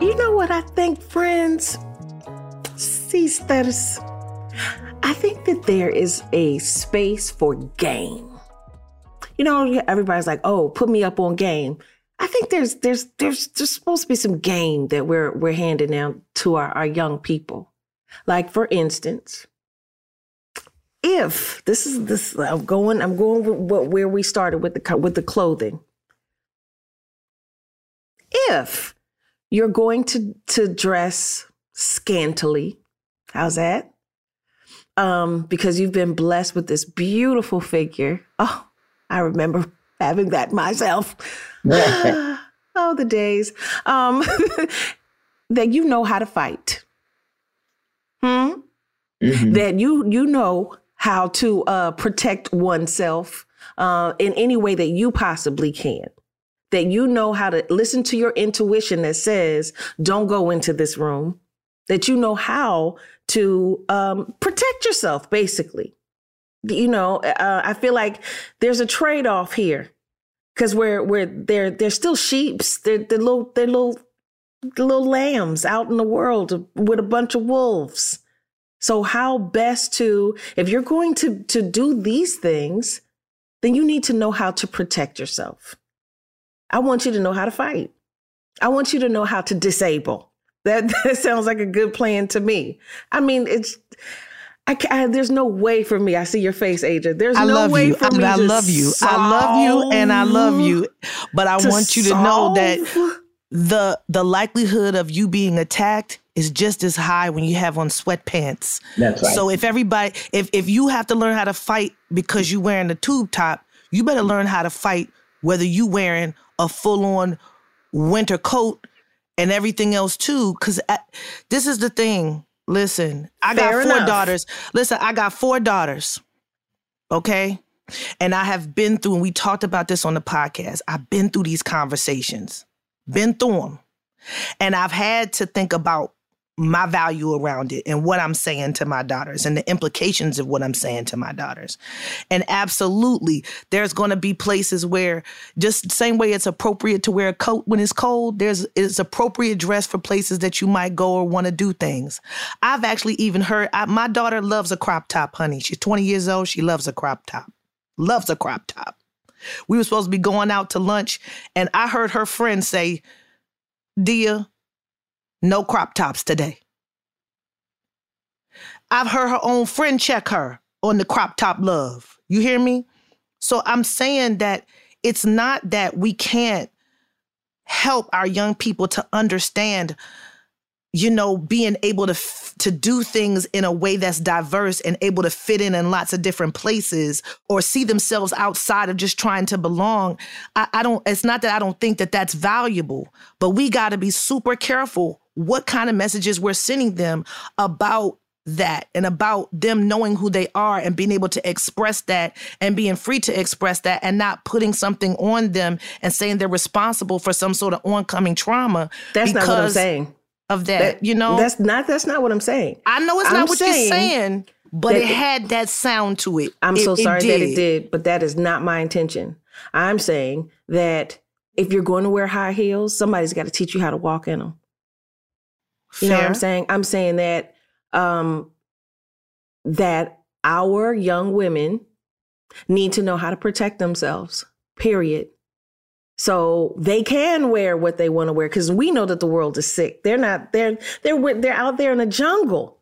[SPEAKER 5] You know what I think, friends? Sisters. I think that there is a space for game. You know, everybody's like, "Oh, put me up on game." I think there's there's there's there's supposed to be some game that we're we're handing out to our, our young people. Like for instance, if this is this I'm going I'm going with what, where we started with the with the clothing. If you're going to to dress scantily, how's that? Um, because you've been blessed with this beautiful figure. Oh, I remember having that myself. *laughs* oh, the days. Um, *laughs* that you know how to fight. Hmm? That you you know how to uh, protect oneself uh, in any way that you possibly can. That you know how to listen to your intuition that says, "Don't go into this room." That you know how to um, protect yourself, basically. You know, uh, I feel like there's a trade off here because we're we're they're they're still sheep's. They're they're little they're little little lambs out in the world with a bunch of wolves. So how best to if you're going to to do these things, then you need to know how to protect yourself. I want you to know how to fight. I want you to know how to disable. That *laughs* that sounds like a good plan to me. I mean, it's I, I, there's no way for me. I see your face, Adrian. There's
[SPEAKER 4] I
[SPEAKER 5] no way
[SPEAKER 4] you.
[SPEAKER 5] for
[SPEAKER 4] I,
[SPEAKER 5] me.
[SPEAKER 4] I
[SPEAKER 5] to
[SPEAKER 4] love you. I love you and I love you. But I want you to know that the the likelihood of you being attacked is just as high when you have on sweatpants.
[SPEAKER 7] That's right.
[SPEAKER 4] So if everybody if if you have to learn how to fight because you're wearing a tube top, you better learn how to fight whether you wearing a full on winter coat and everything else too cuz this is the thing. Listen, I got
[SPEAKER 5] Fair
[SPEAKER 4] four
[SPEAKER 5] enough.
[SPEAKER 4] daughters. Listen, I got four daughters. Okay? And I have been through, and we talked about this on the podcast. I've been through these conversations, been through them. And I've had to think about my value around it and what I'm saying to my daughters and the implications of what I'm saying to my daughters. And absolutely, there's going to be places where just same way it's appropriate to wear a coat when it's cold, there's it's appropriate dress for places that you might go or want to do things. I've actually even heard I, my daughter loves a crop top, honey. She's 20 years old, she loves a crop top. Loves a crop top. We were supposed to be going out to lunch and I heard her friend say, "Dia, no crop tops today. I've heard her own friend check her on the crop top love. You hear me? So I'm saying that it's not that we can't help our young people to understand you know being able to f- to do things in a way that's diverse and able to fit in in lots of different places or see themselves outside of just trying to belong I, I don't it's not that i don't think that that's valuable but we got to be super careful what kind of messages we're sending them about that and about them knowing who they are and being able to express that and being free to express that and not putting something on them and saying they're responsible for some sort of oncoming trauma
[SPEAKER 5] That's not what I'm saying.
[SPEAKER 4] of that, you know
[SPEAKER 5] that's not that's not what I'm saying.
[SPEAKER 4] I know it's
[SPEAKER 5] I'm
[SPEAKER 4] not what you're
[SPEAKER 5] saying
[SPEAKER 4] saying, but it had that sound to it.
[SPEAKER 5] I'm
[SPEAKER 4] It-
[SPEAKER 5] so
[SPEAKER 4] it
[SPEAKER 5] sorry that it did, but that is not my intention. I'm saying that if you're going to wear high heels, somebody's got to teach you how to walk in them. You know what I'm saying? I'm saying that um that our young women need to know how to protect themselves. Period. So they can wear what they want to wear because we know that the world is sick. They're not. They're they're they're out there in the jungle.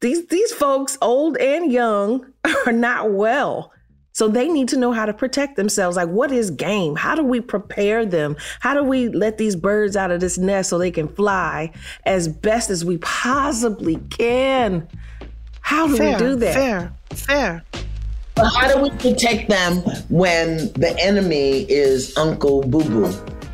[SPEAKER 5] These these folks, old and young, *laughs* are not well. So they need to know how to protect themselves. Like, what is game? How do we prepare them? How do we let these birds out of this nest so they can fly as best as we possibly can? How do
[SPEAKER 4] fair,
[SPEAKER 5] we do that?
[SPEAKER 4] Fair, fair.
[SPEAKER 7] But how do we protect them when the enemy is Uncle Boo Boo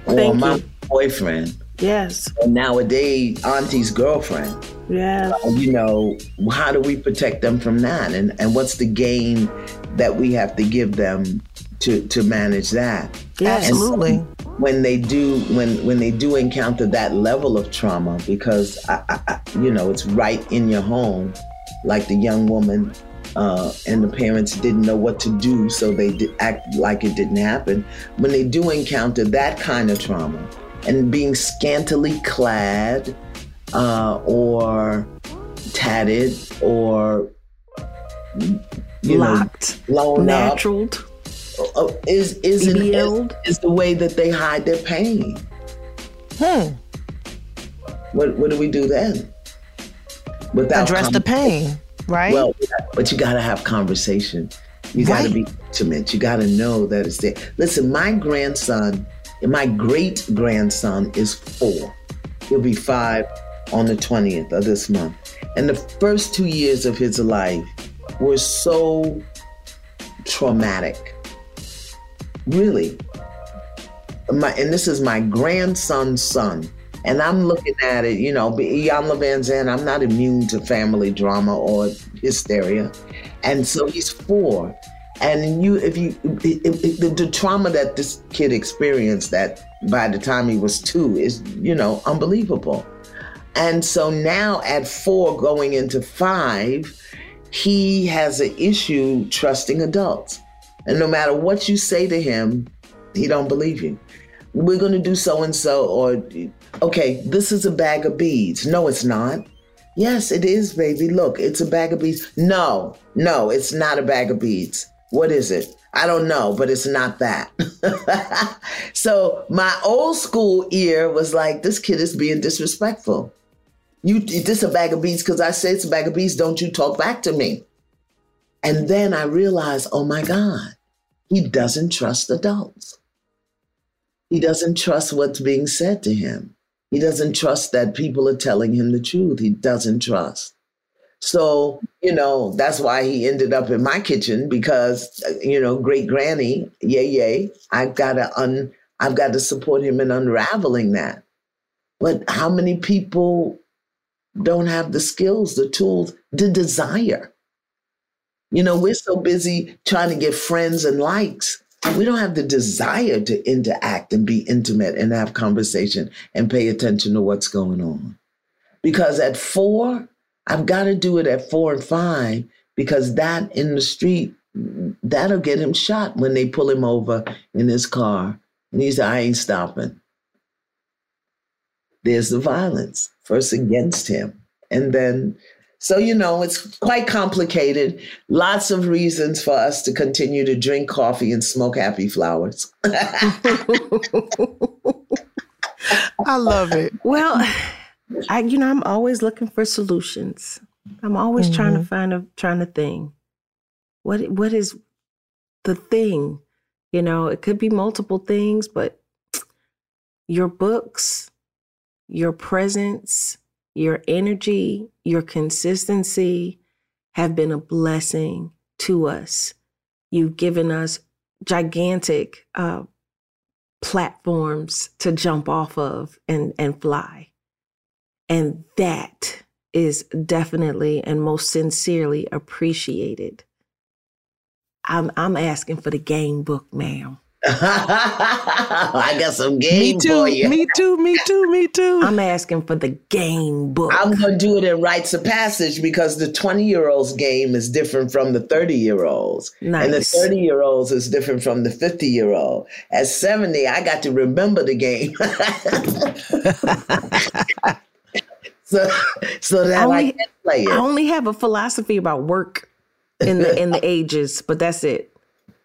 [SPEAKER 7] or
[SPEAKER 5] Thank
[SPEAKER 7] my
[SPEAKER 5] you.
[SPEAKER 7] boyfriend?
[SPEAKER 5] Yes.
[SPEAKER 7] Or nowadays, Auntie's girlfriend.
[SPEAKER 5] Yes.
[SPEAKER 7] Uh, you know, how do we protect them from that? And and what's the game that we have to give them to to manage that?
[SPEAKER 4] Yeah,
[SPEAKER 7] And so
[SPEAKER 4] absolutely.
[SPEAKER 7] when they do when when they do encounter that level of trauma, because I, I, I, you know it's right in your home, like the young woman. Uh, and the parents didn't know what to do, so they did act like it didn't happen. When they do encounter that kind of trauma, and being scantily clad, uh, or tatted, or you
[SPEAKER 5] Locked,
[SPEAKER 7] know, blown up, uh, is is, an, is is the way that they hide their pain.
[SPEAKER 4] Hmm.
[SPEAKER 7] What what do we do then? Without
[SPEAKER 4] Address the pain, right?
[SPEAKER 7] Well, but you got to have conversation. You got to
[SPEAKER 4] Right.
[SPEAKER 7] be intimate. You got to know that it's there. Listen, my grandson, my great grandson is four. He'll be five on the 20th of this month. And the first two years of his life were so traumatic. Really. My, and this is my grandson's son. And I'm looking at it, you know, Iyanla Vanzant, I'm not immune to family drama or hysteria. And so he's four. And you, if you, the, the trauma that this kid experienced that by the time he was two is, you know, unbelievable. And so now at four going into five, he has an issue trusting adults. And no matter what you say to him, he don't believe you. We're going to do so and so or okay, this is a bag of beads. No, it's not. Yes, it is, baby. Look, it's a bag of beads. No, no, it's not a bag of beads. What is it? I don't know, but it's not that. *laughs* so my old school ear was like, this kid is being disrespectful. You, this a bag of beads because I say it's a bag of beads. Don't you talk back to me? And then I realized, oh my God, he doesn't trust adults. He doesn't trust what's being said to him. He doesn't trust that people are telling him the truth. He doesn't trust. So, you know, that's why he ended up in my kitchen because, uh, you know, great granny, yay, yay. I've got to un, I've got to support him in unraveling that. But how many people don't have the skills, the tools, the desire? You know, we're so busy trying to get friends and likes. We don't have the desire to interact and be intimate and have conversation and pay attention to what's going on. Because at four, I've got to do it at four and five because that in the street, that'll get him shot when they pull him over in his car. And he said, I ain't stopping. There's the violence, first against him. And then, so, you know, it's quite complicated. Lots of reasons for us to continue to drink coffee and smoke happy flowers. *laughs*
[SPEAKER 4] I love it.
[SPEAKER 5] Well, *laughs* I you know, I'm always looking for solutions. I'm always trying to find a trying to thing. What what is the thing? You know, it could be multiple things, but your books, your presence, your energy, your consistency have been a blessing to us. You've given us gigantic uh, platforms to jump off of and, and fly. And that is definitely and most sincerely appreciated. I'm I'm asking for the game book, ma'am. *laughs*
[SPEAKER 7] I got some game
[SPEAKER 5] Me too,
[SPEAKER 7] for you.
[SPEAKER 4] Me too, me too, me too.
[SPEAKER 5] I'm asking for the game book.
[SPEAKER 7] I'm going to do it in rites of passage because the 20 year olds game is different from the 30 year olds. And the 30 year olds is different from the 50 year old. At 70, I got to remember the game. *laughs* *laughs* so, *laughs* so that I,
[SPEAKER 5] only-
[SPEAKER 7] can play it.
[SPEAKER 5] I only have a philosophy about work in the in the *laughs* ages, but that's it.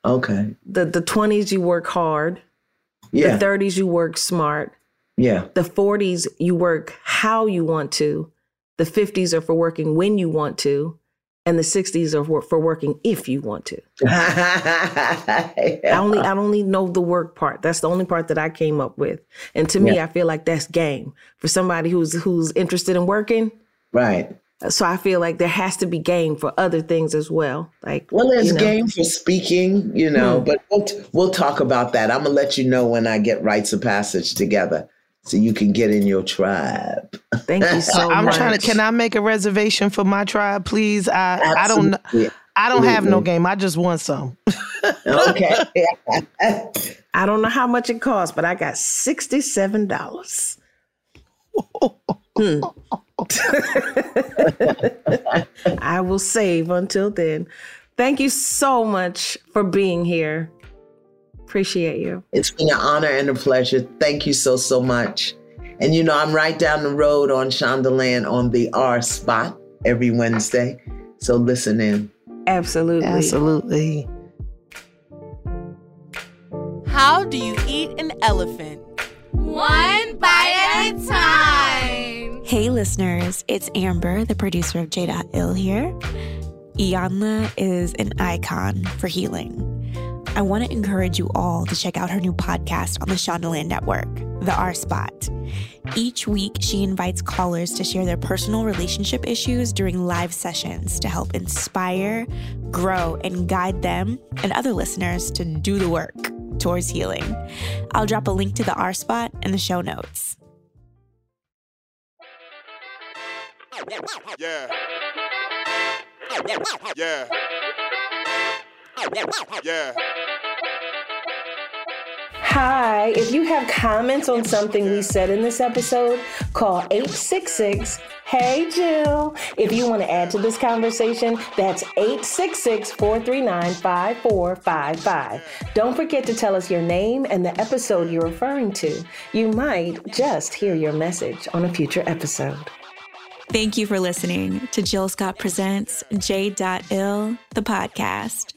[SPEAKER 7] okay.
[SPEAKER 5] The the twenties you work hard.
[SPEAKER 7] Yeah.
[SPEAKER 5] The thirties you work smart.
[SPEAKER 7] Yeah.
[SPEAKER 5] The forties you work how you want to. The fifties are for working when you want to. And the 60s are for, for working if you want to. *laughs* I only I only know the work part. That's the only part that I came up with. And to me,
[SPEAKER 7] Yeah.
[SPEAKER 5] I feel like that's game for somebody who's who's interested in working.
[SPEAKER 7] Right.
[SPEAKER 5] So I feel like there has to be game for other things as well. Like
[SPEAKER 7] Well, there's
[SPEAKER 5] you know.
[SPEAKER 7] game for speaking, you know,
[SPEAKER 5] Hmm.
[SPEAKER 7] but we'll, we'll talk about that. I'm gonna let you know when I get rites of passage together, so you can get in your tribe.
[SPEAKER 5] Thank you *laughs* so much.
[SPEAKER 4] I'm trying to. Can I make a reservation for my tribe, please? I I don't. I don't have no game. I just want some.
[SPEAKER 7] Okay. *laughs*
[SPEAKER 5] I don't know how much it costs, but I got sixty-seven dollars. Hmm. *laughs* I will save until then. Thank you so much for being here. Appreciate you.
[SPEAKER 7] It's been an honor and a pleasure. Thank you so, so much. And you know, I'm right down the road on Shondaland on the R spot every Wednesday. So listen in.
[SPEAKER 5] Absolutely.
[SPEAKER 4] Absolutely.
[SPEAKER 11] How do you eat an elephant?
[SPEAKER 12] One bite at a time.
[SPEAKER 13] Hey, listeners, it's Amber, the producer of J.Ill here. Iyanla is an icon for healing. I want to encourage you all to check out her new podcast on the Shondaland Network, The R Spot. Each week, she invites callers to share their personal relationship issues during live sessions to help inspire, grow, and guide them and other listeners to do the work towards healing. I'll drop a link to the R Spot in the show notes.
[SPEAKER 3] Yeah. Yeah. Yeah.
[SPEAKER 5] Hi, if you have comments on something we said in this episode, call 866 Hey Jill. If you want to add to this conversation, that's 866 439 5455. Don't forget to tell us your name and the episode you're referring to. You might just hear your message on a future episode.
[SPEAKER 13] Thank you for listening to Jill Scott Presents J.Ill, the podcast.